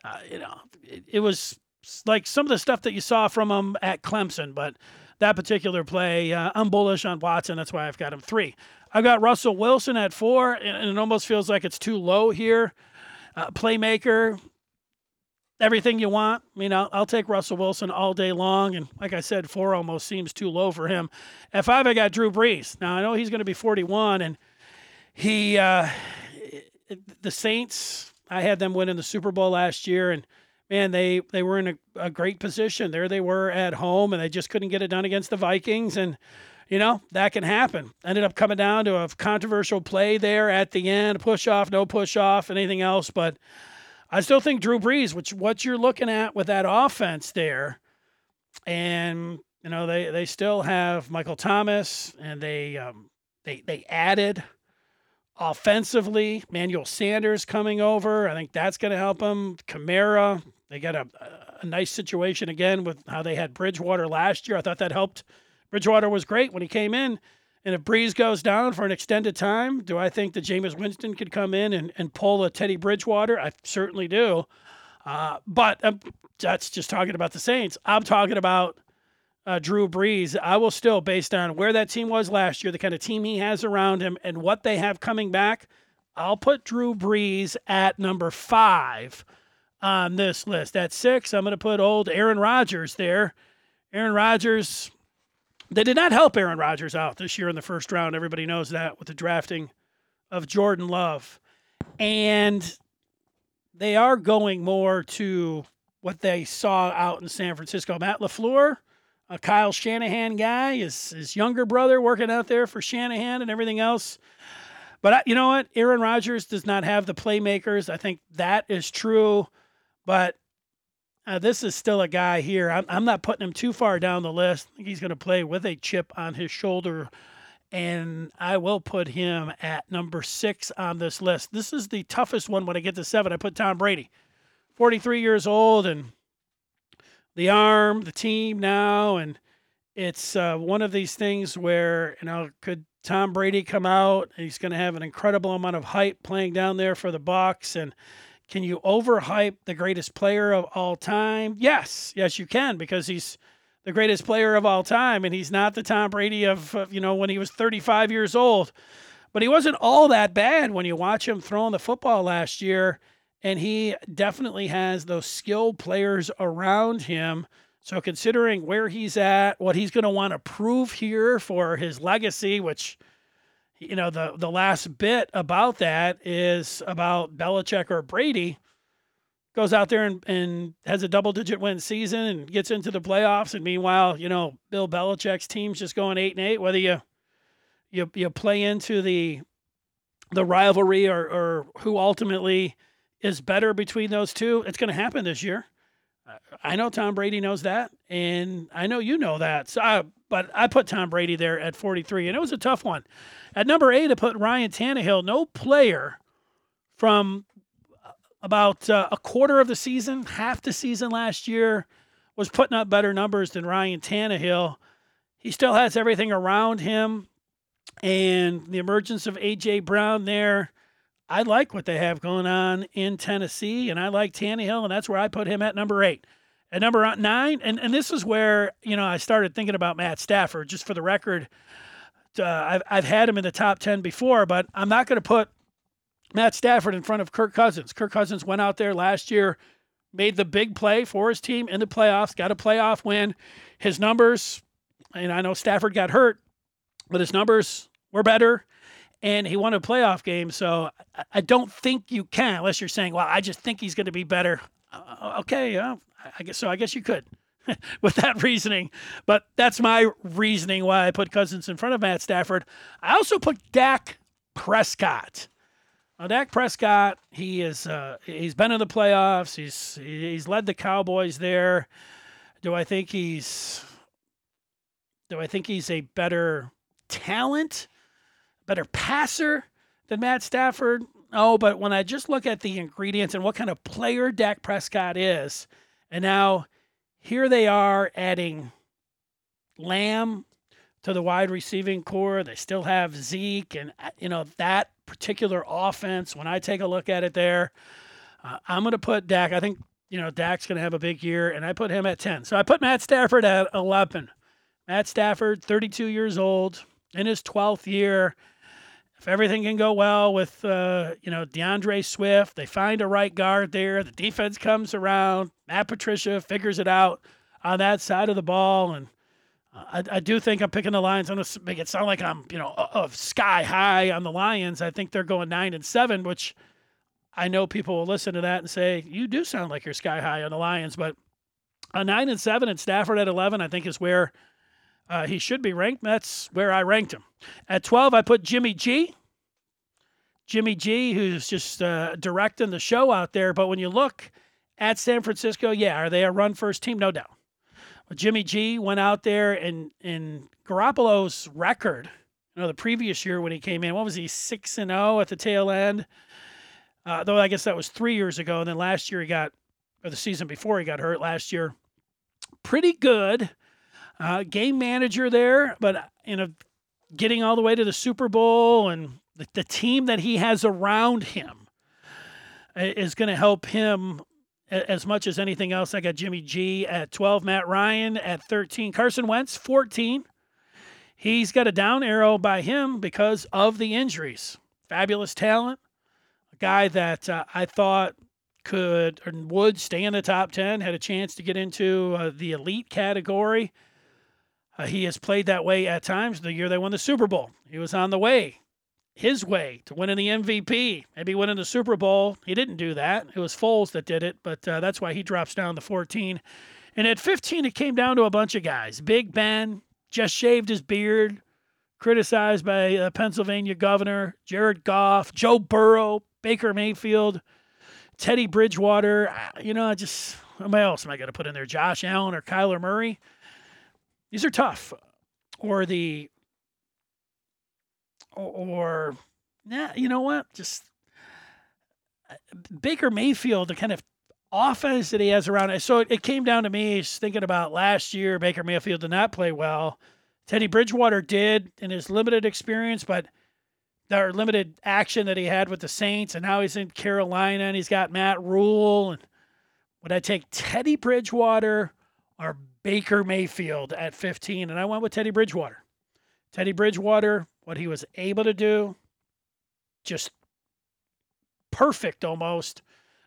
Speaker 1: uh, you know, it, it, was like some of the stuff that you saw from him at Clemson, but that particular play, uh, I'm bullish on Watson. That's why I've got him three. I've got Russell Wilson at four, and it almost feels like it's too low here. Uh, playmaker, everything you want. I mean, I'll, I'll, take Russell Wilson all day long. And like I said, four almost seems too low for him. At five, I got Drew Brees. Now, I know he's going to be 41, and he, uh, the Saints, I had them winning the Super Bowl last year, and man, they they were in a, a great position. There they were at home, and they just couldn't get it done against the Vikings, and you know that can happen. Ended up coming down to a controversial play there at the end, push off, no push off, anything else, but. I still think Drew Brees, which what you're looking at with that offense there, and you know they they still have Michael Thomas, and they um, they they added offensively. Manuel Sanders coming over. I think that's going to help them. Kamara. They got a, a nice situation again with how they had Bridgewater last year. I thought that helped. Bridgewater was great when he came in. And if Brees goes down for an extended time, do I think that Jameis Winston could come in and, and pull a Teddy Bridgewater? I certainly do. Uh, but um, that's just talking about the Saints. I'm talking about uh, Drew Brees, I will still, based on where that team was last year, the kind of team he has around him, and what they have coming back, I'll put Drew Brees at number five on this list. At six, I'm going to put old Aaron Rodgers there. Aaron Rodgers, they did not help Aaron Rodgers out this year in the first round. Everybody knows that with the drafting of Jordan Love. And they are going more to what they saw out in San Francisco. Matt LaFleur a Kyle Shanahan guy, his, his younger brother working out there for Shanahan and everything else. But I, you know what? Aaron Rodgers does not have the playmakers. I think that is true. But uh, this is still a guy here. I'm, I'm not putting him too far down the list. I think he's going to play with a chip on his shoulder. And I will put him at number six on this list. This is the toughest one when I get to seven. I put Tom Brady, 43 years old, and the arm, the team now, and it's uh, one of these things where you know could Tom Brady come out? He's going to have an incredible amount of hype playing down there for the Bucs, and can you overhype the greatest player of all time? Yes, yes, you can because he's the greatest player of all time, and he's not the Tom Brady of, of you know when he was 35 years old. But he wasn't all that bad when you watch him throwing the football last year and he definitely has those skilled players around him. So, considering where he's at, what he's going to want to prove here for his legacy, which, you know, the, the last bit about that is about Belichick or Brady goes out there and, and has a double digit win season and gets into the playoffs. And meanwhile, you know, Bill Belichick's team's just going eight and eight, whether you, you, you play into the, the rivalry or, or who ultimately is better between those two. It's going to happen this year. I know Tom Brady knows that, and I know you know that. So, I, but I put Tom Brady there at 43, and it was a tough one. At number eight, I put Ryan Tannehill. No player from about uh, a quarter of the season, half the season last year, was putting up better numbers than Ryan Tannehill. He still has everything around him, and the emergence of AJ Brown there I like what they have going on in Tennessee, and I like Tannehill, and that's where I put him at number eight. At number nine, and, and this is where, you know, I started thinking about Matt Stafford, just for the record. Uh, I've, I've had him in the top 10 before, but I'm not going to put Matt Stafford in front of Kirk Cousins. Kirk Cousins went out there last year, made the big play for his team in the playoffs, got a playoff win. His numbers, and I know Stafford got hurt, but his numbers were better and he won a playoff game. So I don't think you can, unless you're saying, "Well, I just think he's going to be better." Uh, okay, yeah, I guess so. I guess you could with that reasoning, but that's my reasoning why I put Cousins in front of Matt Stafford. I also put Dak Prescott. Now, Dak Prescott, he is uh, he's been in the playoffs. He's he's led the Cowboys there. Do I think he's do I think he's a better talent? Better passer than Matt Stafford? Oh, but when I just look at the ingredients and what kind of player Dak Prescott is, and now here they are adding Lamb to the wide receiving corps. They still have Zeke, and uh, you know that particular offense. When I take a look at it, there, uh, I'm going to put Dak. I think you know Dak's going to have a big year, and I put him at 10. So I put Matt Stafford at 11. Matt Stafford, 32 years old, in his 12th year if everything can go well with uh, you know D'Andre Swift, they find a right guard there. The defense comes around. Matt Patricia figures it out on that side of the ball, and I, I, do think I'm picking the Lions. I'm going to make it sound like I'm, you know, of sky high on the Lions. I think they're going nine and seven, which I know people will listen to that and say you do sound like you're sky high on the Lions. But a nine and seven and Stafford at eleven, I think is where uh, he should be ranked. That's where I ranked him. At twelve, I put Jimmy G. Jimmy G, who's just uh, directing the show out there. But when you look at San Francisco, yeah, are they a run first team? No doubt. Jimmy G went out there and in Garoppolo's record, you know, the previous year when he came in, what was he, 6 and 0 at the tail end? Uh, though I guess that was three years ago. And then last year he got, or the season before he got hurt last year. Pretty good. Uh, game manager there, but you know, getting all the way to the Super Bowl and the, the team that he has around him is going to help him as much as anything else. I got Jimmy G at 12, Matt Ryan at 13, Carson Wentz 14. He's got a down arrow by him because of the injuries. Fabulous talent, a guy that uh, I thought could or would stay in the top 10, had a chance to get into uh, the elite category. Uh, he has played that way at times. The year they won the Super Bowl, he was on the way his way to winning the MVP, maybe winning the Super Bowl. He didn't do that. It was Foles that did it, but uh, that's why he drops down to 14. And at 15, it came down to a bunch of guys. Big Ben just shaved his beard, criticized by uh, Pennsylvania governor Jared Goff, Joe Burrow, Baker Mayfield, Teddy Bridgewater. You know, I just, what else am I going to put in there? Josh Allen or Kyler Murray? These are tough. Or the or, nah, you know what? Just Baker Mayfield, the kind of offense that he has around it. So it came down to me thinking about last year. Baker Mayfield did not play well. Teddy Bridgewater did in his limited experience, but their limited action that he had with the Saints, and now he's in Carolina and he's got Matt Rhule. And would I take Teddy Bridgewater or Baker Mayfield at 15? And I went with Teddy Bridgewater. Teddy Bridgewater what he was able to do, just perfect almost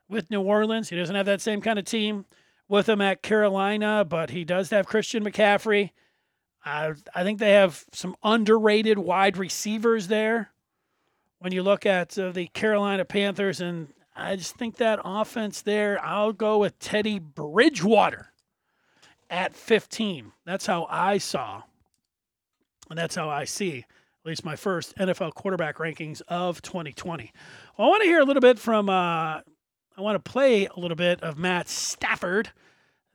Speaker 1: with New Orleans. He doesn't have that same kind of team with him at Carolina, but he does have Christian McCaffrey. I, I think they have some underrated wide receivers there. When you look at uh, the Carolina Panthers, and I just think that offense there, I'll go with Teddy Bridgewater at 15. That's how I saw, and that's how I see at least my first NFL quarterback rankings of 2020. Well, I want to hear a little bit from, uh, I want to play a little bit of Matt Stafford,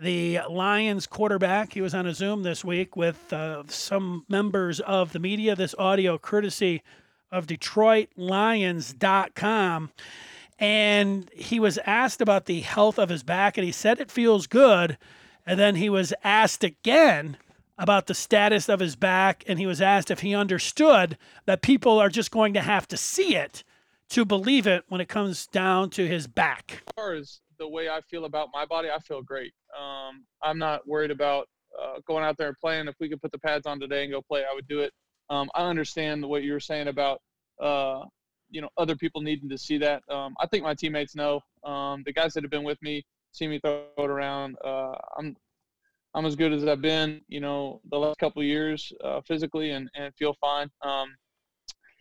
Speaker 1: the Lions quarterback. He was on a Zoom this week with uh, some members of the media. This audio courtesy of DetroitLions.com. And he was asked about the health of his back, and he said it feels good. And then he was asked again about the status of his back, and he was asked if he understood that people are just going to have to see it to believe it when it comes down to his back.
Speaker 3: As far as the way I feel about my body, I feel great. Um, I'm not worried about uh, going out there and playing. If we could put the pads on today and go play, I would do it. Um, I understand what you were saying about uh, you know other people needing to see that. Um, I think my teammates know. Um, the guys that have been with me see me throw it around. Uh, I'm I'm as good as I've been, you know, the last couple years uh, physically and, and feel fine. Um,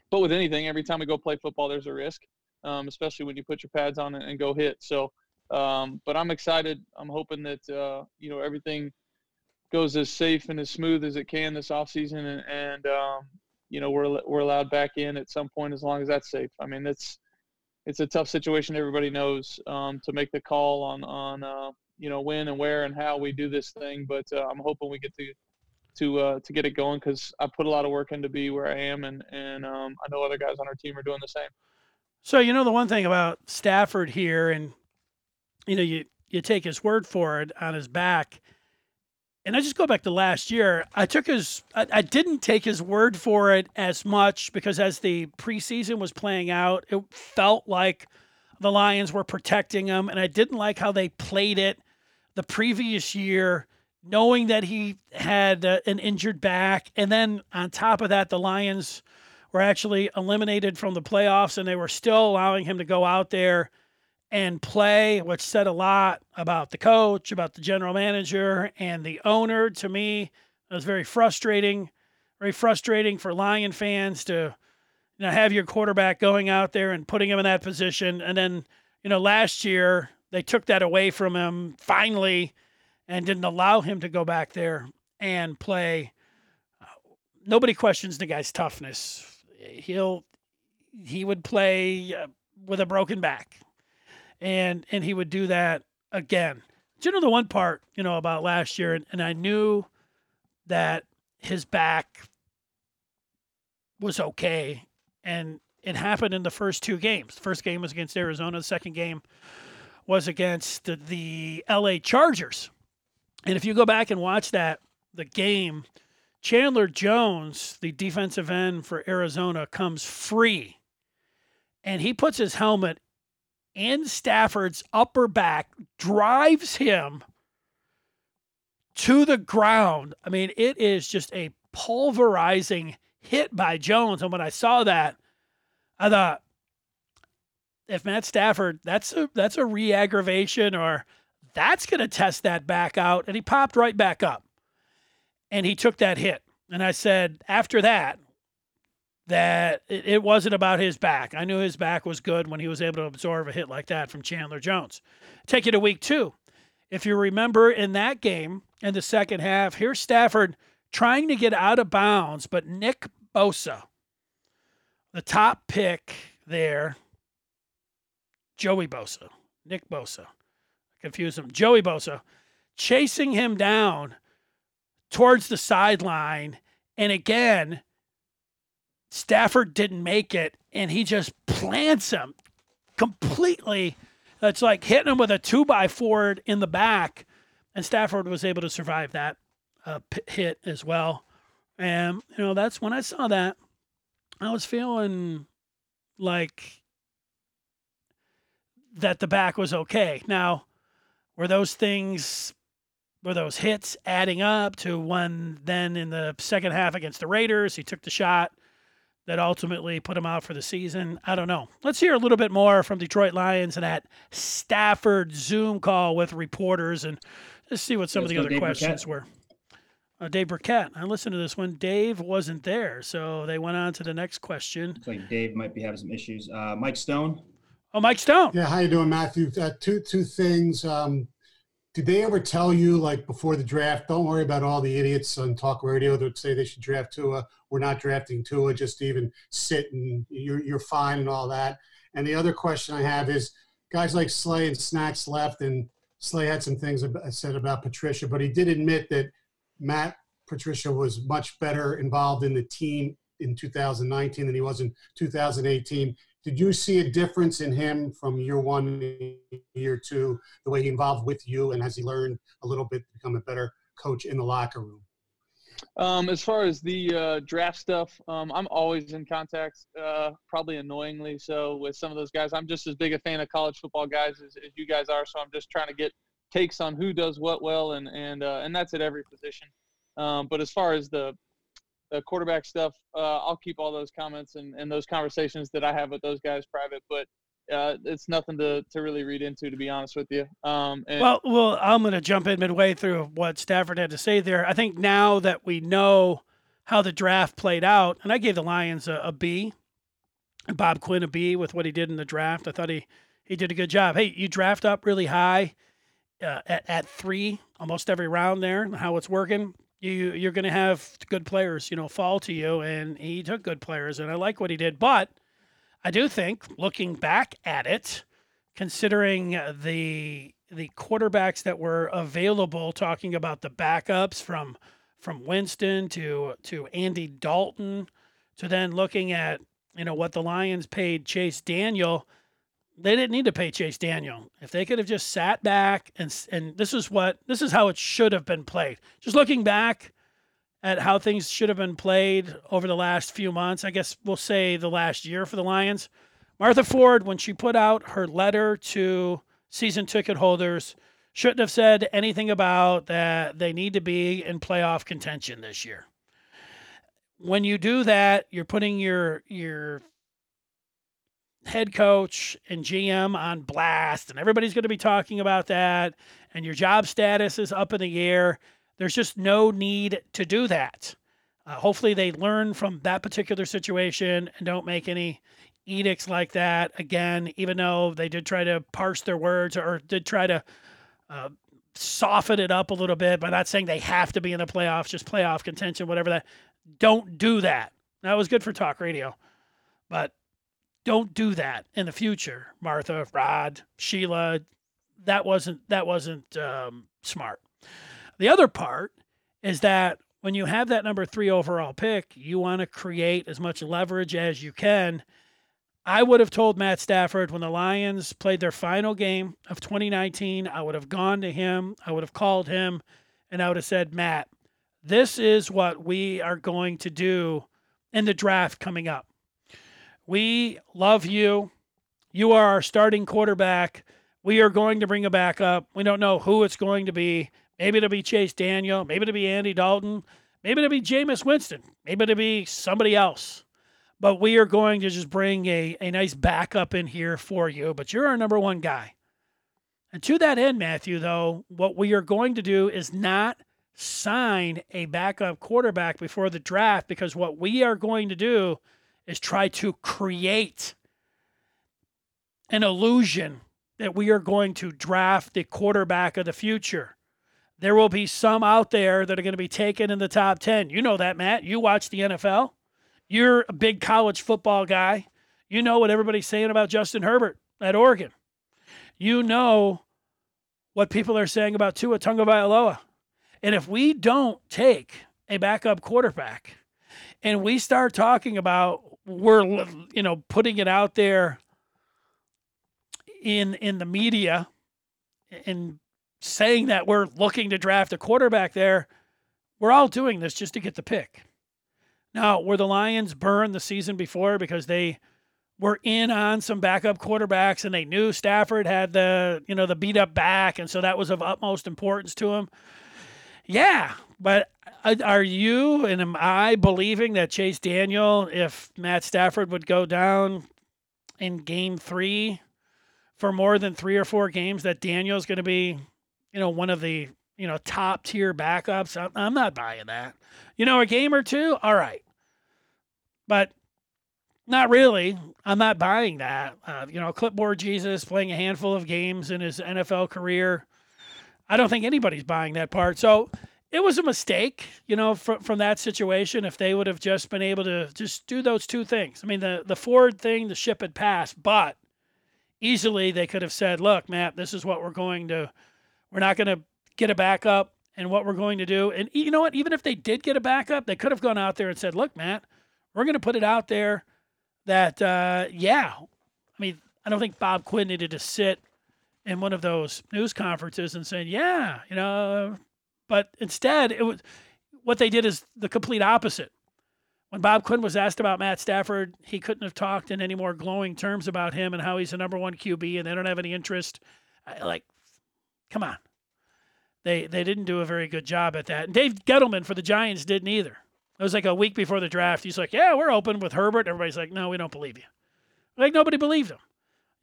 Speaker 3: but with anything, every time we go play football, there's a risk, um, especially when you put your pads on and, go hit. So, um, but I'm excited. I'm hoping that, uh, you know, everything goes as safe and as smooth as it can this offseason. And, and um, you know, we're, we're allowed back in at some point as long as that's safe. I mean, it's, it's a tough situation. Everybody knows um, to make the call on, on, uh, you know when and where and how we do this thing. But uh, I'm hoping we get to to uh, to get it going because I put a lot of work in to be where I am, and and um, I know other guys on our team are doing the same.
Speaker 1: So you know the one thing about Stafford here, and you know you you take his word for it on his back. And I just go back to last year. I took his, I, I didn't take his word for it as much because as the preseason was playing out, it felt like the Lions were protecting him, and I didn't like how they played it the previous year, knowing that he had uh, an injured back. And then on top of that, the Lions were actually eliminated from the playoffs and they were still allowing him to go out there and play, which said a lot about the coach, about the general manager, and the owner. To me, It was very frustrating, very frustrating for Lion fans to you know have your quarterback going out there and putting him in that position, and then you know last year they took that away from him finally, and didn't allow him to go back there and play. Nobody questions the guy's toughness. He'll he would play uh, with a broken back, and and he would do that again. Do you know the one part you know about last year, and, and I knew that his back was okay, and it happened in the first two games. The first game was against Arizona. The second game was against the, the LA Chargers. And if you go back and watch that the game, Chandler Jones, the defensive end for Arizona, comes free and he puts his helmet in Stafford's upper back, drives him to the ground. I mean, it is just a pulverizing hit by Jones. And when I saw that, I thought, if Matt Stafford, that's a that's a re-aggravation or that's to test that back out. And he popped right back up, and he took that hit. And I said, after that, that it wasn't about his back. I knew his back was good when he was able to absorb a hit like that from Chandler Jones. Take you to week two. If you remember in that game in the second half, here's Stafford trying to get out of bounds, but Nick Bosa, the top pick there, Joey Bosa, Nick Bosa, confuse him, Joey Bosa, chasing him down towards the sideline. And again, Stafford didn't make it, and he just plants him completely. It's like hitting him with a two by four in the back, and Stafford was able to survive that uh, hit as well. And you know that's when I saw that, I was feeling like that the back was okay. Now, were those things, were those hits adding up to one? Then in the second half against the Raiders, he took the shot that ultimately put him out for the season. I don't know. Let's hear a little bit more from Detroit Lions and that Stafford Zoom call with reporters and just see what some Let's of the other Dave questions Birkett. were. Uh, Dave Birkett. I listened to this one. Dave wasn't there, so they went on to the next question.
Speaker 4: Looks like Dave might be having some issues. Uh, Mike Stone.
Speaker 1: Oh, Mike Stone.
Speaker 5: Yeah, how you doing, Matthew? Uh, two two things. Um, did they ever tell you, like before the draft, don't worry about all the idiots on talk radio that say they should draft Tua? We're not drafting Tua, just even sit and you're, you're fine and all that. And the other question I have is guys like Slay and Snacks left, and Slay had some things said about Patricia, but he did admit that Matt Patricia was much better involved in the team in 2019 than he was in 2018 did you see a difference in him from year one year two the way he involved with you and has he learned a little bit to become a better coach in the locker room
Speaker 3: um, as far as the uh, draft stuff, um, I'm always in contact, uh, probably annoyingly so, with some of those guys. I'm just as big a fan of college football guys as, as you guys are, so I'm just trying to get takes on who does what well, and and uh, and that's at every position. Um, but as far as the the quarterback stuff, uh, I'll keep all those comments and, and those conversations that I have with those guys private. But uh, it's nothing to, to really read into, to be honest with you. Um,
Speaker 1: and- well, well, I'm going to jump in midway through what Stafford had to say there. I think now that we know how the draft played out, and I gave the Lions a, a B, Bob Quinn a B with what he did in the draft. I thought he he did a good job. Hey, you draft up really high uh, at at three almost every round there. How it's working you you're going to have good players, you know, fall to you, and he took good players, and I like what he did. But I do think, looking back at it, considering the the quarterbacks that were available, talking about the backups from from Winston to to Andy Dalton, to then looking at you know what the Lions paid Chase Daniel they didn't need to pay Chase Daniel. If they could have just sat back and and this is what this is how it should have been played. Just looking back at how things should have been played over the last few months, I guess we'll say the last year for the Lions. Martha Ford, when she put out her letter to season ticket holders, shouldn't have said anything about that they need to be in playoff contention this year. When you do that, you're putting your your head coach and GM on blast, and everybody's going to be talking about that, and your job status is up in the air. There's just no need to do that. Uh, hopefully, they learn from that particular situation and don't make any edicts like that again, even though they did try to parse their words or did try to uh, soften it up a little bit by not saying they have to be in the playoffs, just playoff contention, whatever that. Don't do that. That was good for talk radio, but don't do that in the future, Martha, Rod, Sheila. That wasn't that wasn't um, smart. The other part is that when you have that number three overall pick, you want to create as much leverage as you can. I would have told Matt Stafford when the Lions played their final game of 2019, I would have gone to him, I would have called him, and I would have said, Matt, this is what we are going to do in the draft coming up. We love you. You are our starting quarterback. We are going to bring a backup. We don't know who it's going to be. Maybe it'll be Chase Daniel. Maybe it'll be Andy Dalton. Maybe it'll be Jameis Winston. Maybe it'll be somebody else. But we are going to just bring a, a nice backup in here for you. But you're our number one guy. And to that end, Matthew, though, what we are going to do is not sign a backup quarterback before the draft because what we are going to do is try to create an illusion that we are going to draft the quarterback of the future. There will be some out there that are going to be taken in the top 10. You know that, Matt. You watch the NFL. You're a big college football guy. You know what everybody's saying about Justin Herbert at Oregon. You know what people are saying about Tua Tagovailoa. And if we don't take a backup quarterback and we start talking about we're you know putting it out there in in the media and saying that we're looking to draft a quarterback there, we're all doing this just to get the pick. Now, were the Lions burned the season before because they were in on some backup quarterbacks and they knew Stafford had the, you know, the beat up back and so that was of utmost importance to him? Yeah, but are you and am I believing that Chase Daniel, if Matt Stafford would go down in game three for more than three or four games, that Daniel's going to be you know, one of the, you know, top tier backups. I'm, not buying that. You know, a game or two, all right. But not really. I'm not buying that. Uh, you know, clipboard Jesus playing a handful of games in his NFL career. I don't think anybody's buying that part. So it was a mistake, you know, from from that situation. If they would have just been able to just do those two things. I mean, the the Ford thing, the ship had passed, but easily they could have said, "Look, Matt, this is what we're going to we're not going to get a backup and what we're going to do. And you know what? Even if they did get a backup, they could have gone out there and said, look, Matt, we're going to put it out there that, uh, yeah, I mean, I don't think Bob Quinn needed to sit in one of those news conferences and saying, yeah, you know, but instead, it was what they did is the complete opposite. When Bob Quinn was asked about Matt Stafford, he couldn't have talked in any more glowing terms about him and how he's the number one QB and they don't have any interest. Like, come on they they didn't do a very good job at that. And Dave Gettleman for the Giants didn't either. It was like a week before the draft. He's like, "Yeah, we're open with Herbert." Everybody's like, "No, we don't believe you." Like nobody believed him.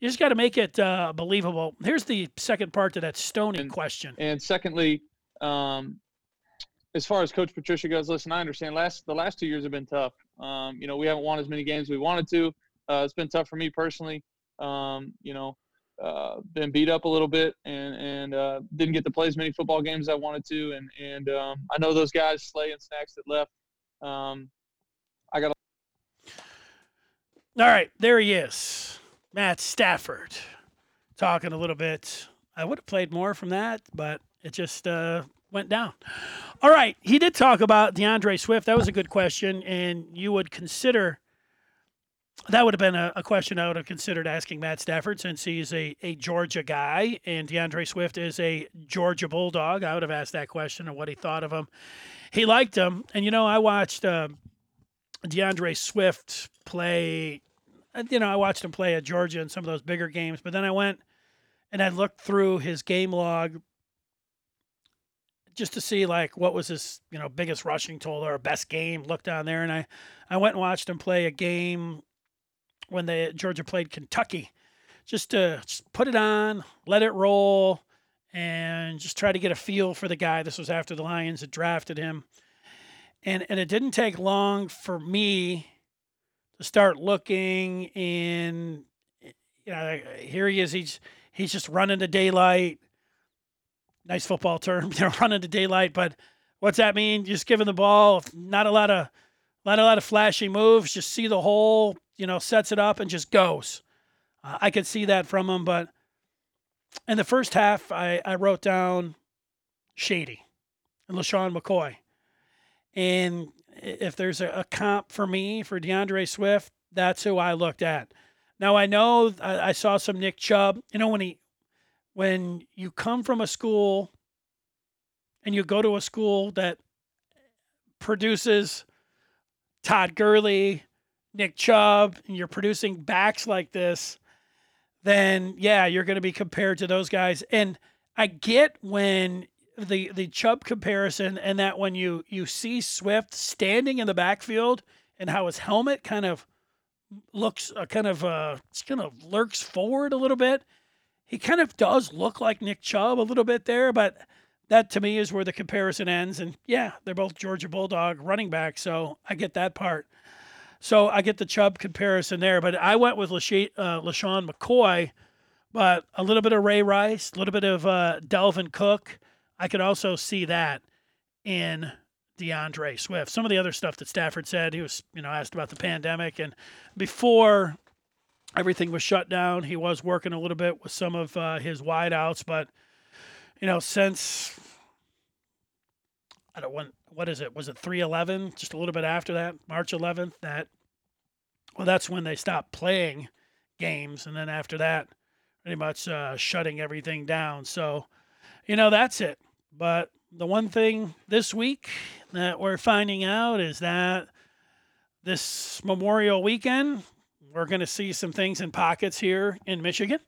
Speaker 1: You just got to make it uh, believable. Here's the second part to that Stoney
Speaker 3: and,
Speaker 1: question.
Speaker 3: And secondly, um, as far as Coach Patricia goes, listen, I understand. Last the last two years have been tough. Um, you know, we haven't won as many games as we wanted to. Uh, it's been tough for me personally. Um, you know, uh, been beat up a little bit and and uh, didn't get to play as many football games as I wanted to. And and um, I know those guys, Slay and Snacks, that left. Um, I got.
Speaker 1: All right, there he is, Matt Stafford, talking a little bit. I would have played more from that, but it just uh, went down. All right, he did talk about D'Andre Swift. That was a good question, and you would consider that would have been a, a, question I would have considered asking Matt Stafford since he's a, a Georgia guy and D'Andre Swift is a Georgia Bulldog. I would have asked that question and what he thought of him. He liked him. And, you know, I watched uh, D'Andre Swift play, you know, I watched him play at Georgia in some of those bigger games, but then I went and I looked through his game log just to see like what was his you know biggest rushing total or best game looked on there and i i went and watched him play a game when the Georgia played Kentucky, just to just put it on, let it roll, and just try to get a feel for the guy. This was after the Lions had drafted him. And and it didn't take long for me to start looking in you know here he is he's he's just running the daylight. Nice football term, you know, running the daylight, but what's that mean? Just giving the ball, not a lot of not a lot of flashy moves, just see the hole, you know, sets it up and just goes. Uh, I could see that from him, but in the first half, I, I wrote down Shady and LeSean McCoy. And if there's a, a, comp for me for D'Andre Swift, that's who I looked at. Now I know I, I saw some Nick Chubb. You know when he when you come from a school and you go to a school that produces Todd Gurley, Nick Chubb, and you're producing backs like this, then yeah, you're going to be compared to those guys. And I get when the the Chubb comparison and that when you you see Swift standing in the backfield and how his helmet kind of looks uh, kind of uh kind of lurks forward a little bit. He kind of does look like Nick Chubb a little bit there, but that to me is where the comparison ends. And yeah, they're both Georgia Bulldog running backs, so I get that part. So I get the Chubb comparison there, but I went with LeSean, uh, McCoy, but a little bit of Ray Rice, a little bit of uh, Dalvin Cook. I could also see that in D'Andre Swift. Some of the other stuff that Stafford said, he was, you know, asked about the pandemic, and before everything was shut down, he was working a little bit with some of uh, his wideouts, but you know, since I don't want what is it? Was it 311? Just a little bit after that, March 11th. That well, that's when they stopped playing games, and then after that, pretty much uh, shutting everything down. So, you know, that's it. But the one thing this week that we're finding out is that this Memorial weekend, we're going to see some things in pockets here in Michigan.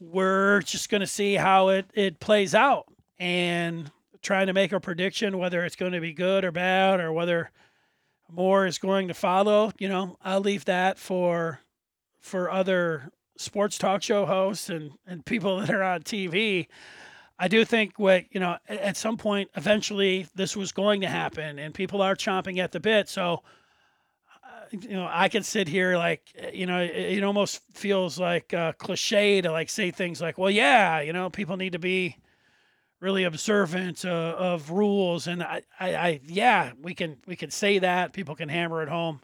Speaker 1: We're just going to see how it, it plays out. And trying to make a prediction whether it's going to be good or bad or whether more is going to follow. You know, I'll leave that for for other sports talk show hosts and, and people that are on TV. I do think what, you know, at some point, eventually this was going to happen and people are chomping at the bit. So, you know, I can sit here like, you know, it, it almost feels like a cliche to like say things like, well, yeah, you know, people need to be, really observant uh, of rules. And I, I, I, yeah, we can we can say that. People can hammer it home.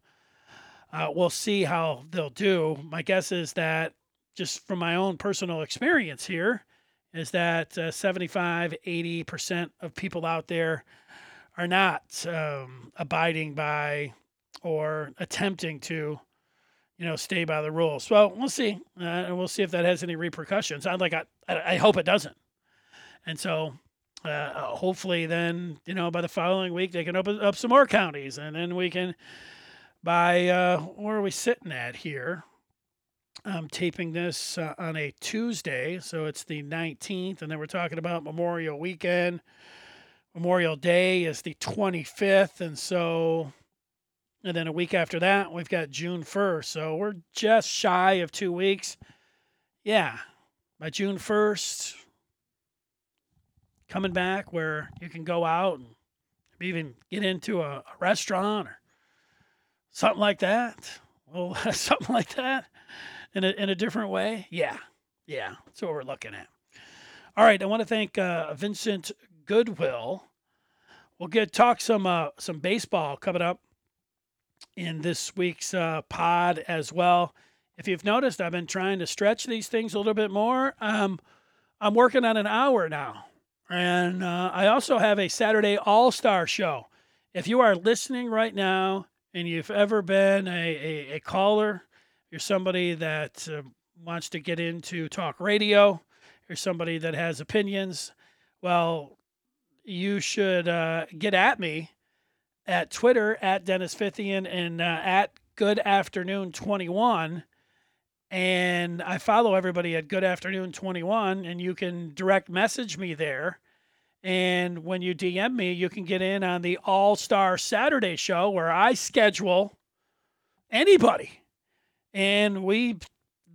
Speaker 1: Uh, we'll see how they'll do. My guess is that just from my own personal experience here, is that uh, 75, 80% of people out there are not um, abiding by or attempting to, you know, stay by the rules. Well, we'll see. Uh, and we'll see if that has any repercussions. I'd like, I, I hope it doesn't. And so uh, hopefully then, you know, by the following week, they can open up some more counties. And then we can, by, uh, where are we sitting at here? I'm taping this uh, on a Tuesday, so it's the 19th, and then we're talking about Memorial Weekend. Memorial Day is the 25th, and so, and then a week after that, we've got June 1st. So we're just shy of two weeks. Yeah, by June 1st, coming back where you can go out and even get into a, a restaurant or something like that. Well, something like that in a, in a different way. Yeah, yeah, that's what we're looking at. All right, I want to thank uh, Vincent Goodwill. We'll get talk some uh, some baseball coming up in this week's uh, pod as well. If you've noticed, I've been trying to stretch these things a little bit more. Um, I'm working on an hour now. And uh, I also have a Saturday All Star show. If you are listening right now and you've ever been a, a, a caller, you're somebody that uh, wants to get into talk radio, you're somebody that has opinions, well, you should uh, get at me at Twitter at Dennis Fithian and uh, at Good Afternoon 21 and I follow everybody at Good Afternoon 21, and you can direct message me there. And when you DM me, you can get in on the All Star Saturday show where I schedule anybody, and we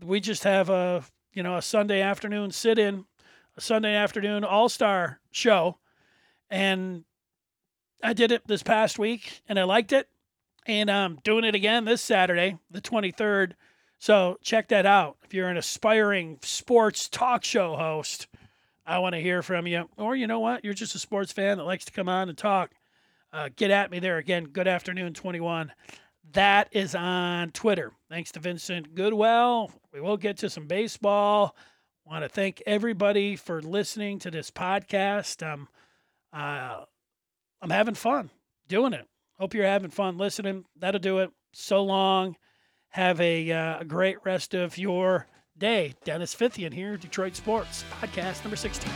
Speaker 1: we just have a you know a Sunday afternoon sit in, a Sunday afternoon all star show. And I did it this past week and I liked it. And I'm doing it again this Saturday, the 23rd. So check that out. If you're an aspiring sports talk show host, I want to hear from you. Or you know what? You're just a sports fan that likes to come on and talk. Uh, get at me there again. Good afternoon, 21. That is on Twitter. Thanks to Vincent Goodwill. We will get to some baseball. Want to thank everybody for listening to this podcast. Um, uh, I'm having fun doing it. Hope you're having fun listening. That'll do it. So long. Have a, uh, a great rest of your day. Dennis Fithian here, Detroit Sports Podcast number 16.